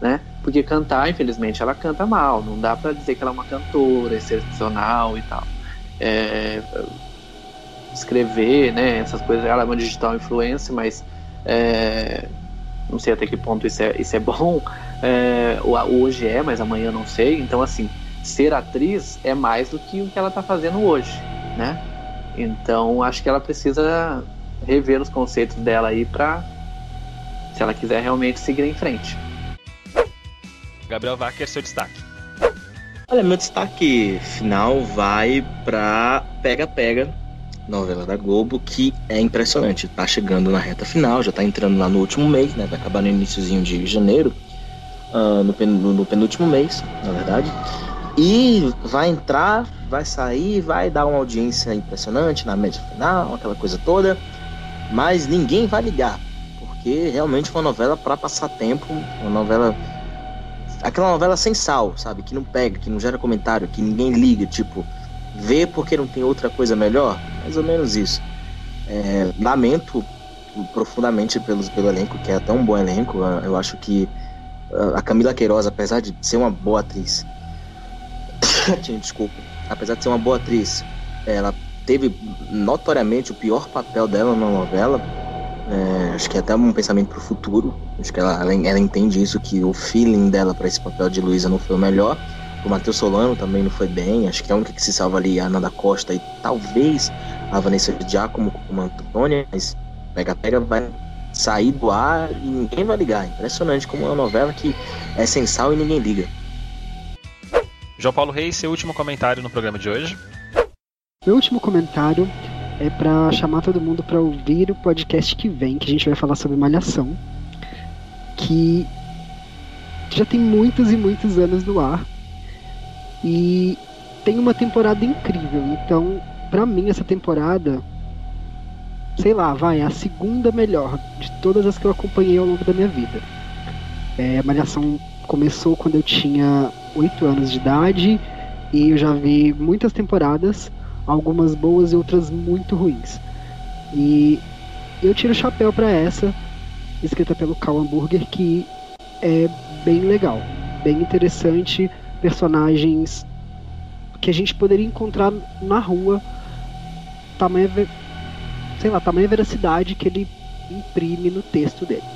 né? Porque cantar, infelizmente, ela canta mal. Não dá para dizer que ela é uma cantora excepcional e tal. É, escrever, né? Essas coisas. Ela é uma digital influencer, mas é, não sei até que ponto isso é, isso é bom. É, hoje é, mas amanhã não sei. Então, assim, ser atriz é mais do que o que ela está fazendo hoje, né? Então, acho que ela precisa rever os conceitos dela aí para se ela quiser realmente seguir em frente. Gabriel Wacker, seu destaque. Olha, meu destaque final vai para Pega Pega, novela da Globo, que é impressionante. Tá chegando na reta final, já tá entrando lá no último mês, né? Vai acabar no iníciozinho de janeiro, uh, no, pen, no penúltimo mês, na verdade. E vai entrar, vai sair, vai dar uma audiência impressionante na média final, aquela coisa toda. Mas ninguém vai ligar porque realmente foi uma novela para passar tempo, uma novela aquela novela sem sal, sabe, que não pega, que não gera comentário, que ninguém liga, tipo, vê porque não tem outra coisa melhor, mais ou menos isso. É, lamento profundamente pelos, pelo elenco, que é até um bom elenco. Eu acho que a Camila Queiroz, apesar de ser uma boa atriz, desculpa, apesar de ser uma boa atriz, ela teve notoriamente o pior papel dela na novela é, acho que é até um pensamento pro futuro. Acho que ela, ela, ela entende isso, que o feeling dela para esse papel de Luísa não foi o melhor. O Matheus Solano também não foi bem. Acho que a única que se salva ali é a Ana Costa e talvez a Vanessa Giacomo como Antônia, mas pega-pega vai sair do ar e ninguém vai ligar. Impressionante como é uma novela que é sem sal e ninguém liga. João Paulo Reis, seu último comentário no programa de hoje. Meu último comentário é para chamar todo mundo para ouvir o podcast que vem, que a gente vai falar sobre Malhação, que já tem muitos e muitos anos no ar e tem uma temporada incrível. Então pra mim essa temporada, sei lá, vai, é a segunda melhor de todas as que eu acompanhei ao longo da minha vida. É, Malhação começou quando eu tinha 8 anos de idade e eu já vi muitas temporadas, algumas boas e outras muito ruins. E eu tiro o chapéu para essa, escrita pelo Cal Hamburger, que é bem legal, bem interessante, personagens que a gente poderia encontrar na rua, tamanha, sei lá, tamanha veracidade que ele imprime no texto dele.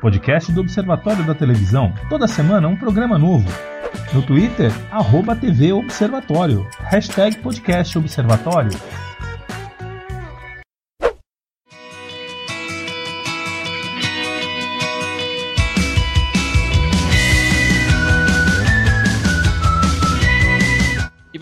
Podcast do Observatório da Televisão. Toda semana um programa novo. No Twitter, arroba TV Observatório. Hashtag Podcast Observatório.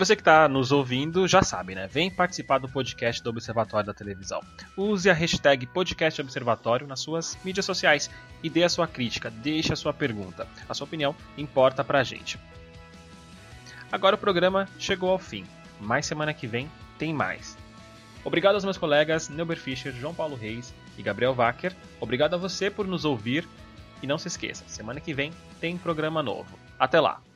Você que está nos ouvindo já sabe, né? Vem participar do podcast do Observatório da Televisão. Use a hashtag Podcast Observatório nas suas mídias sociais e dê a sua crítica, deixe a sua pergunta. A sua opinião importa pra gente. Agora o programa chegou ao fim, mas semana que vem tem mais. Obrigado aos meus colegas Neuber Fischer, João Paulo Reis e Gabriel Wacker. Obrigado a você por nos ouvir. E não se esqueça, semana que vem tem programa novo. Até lá!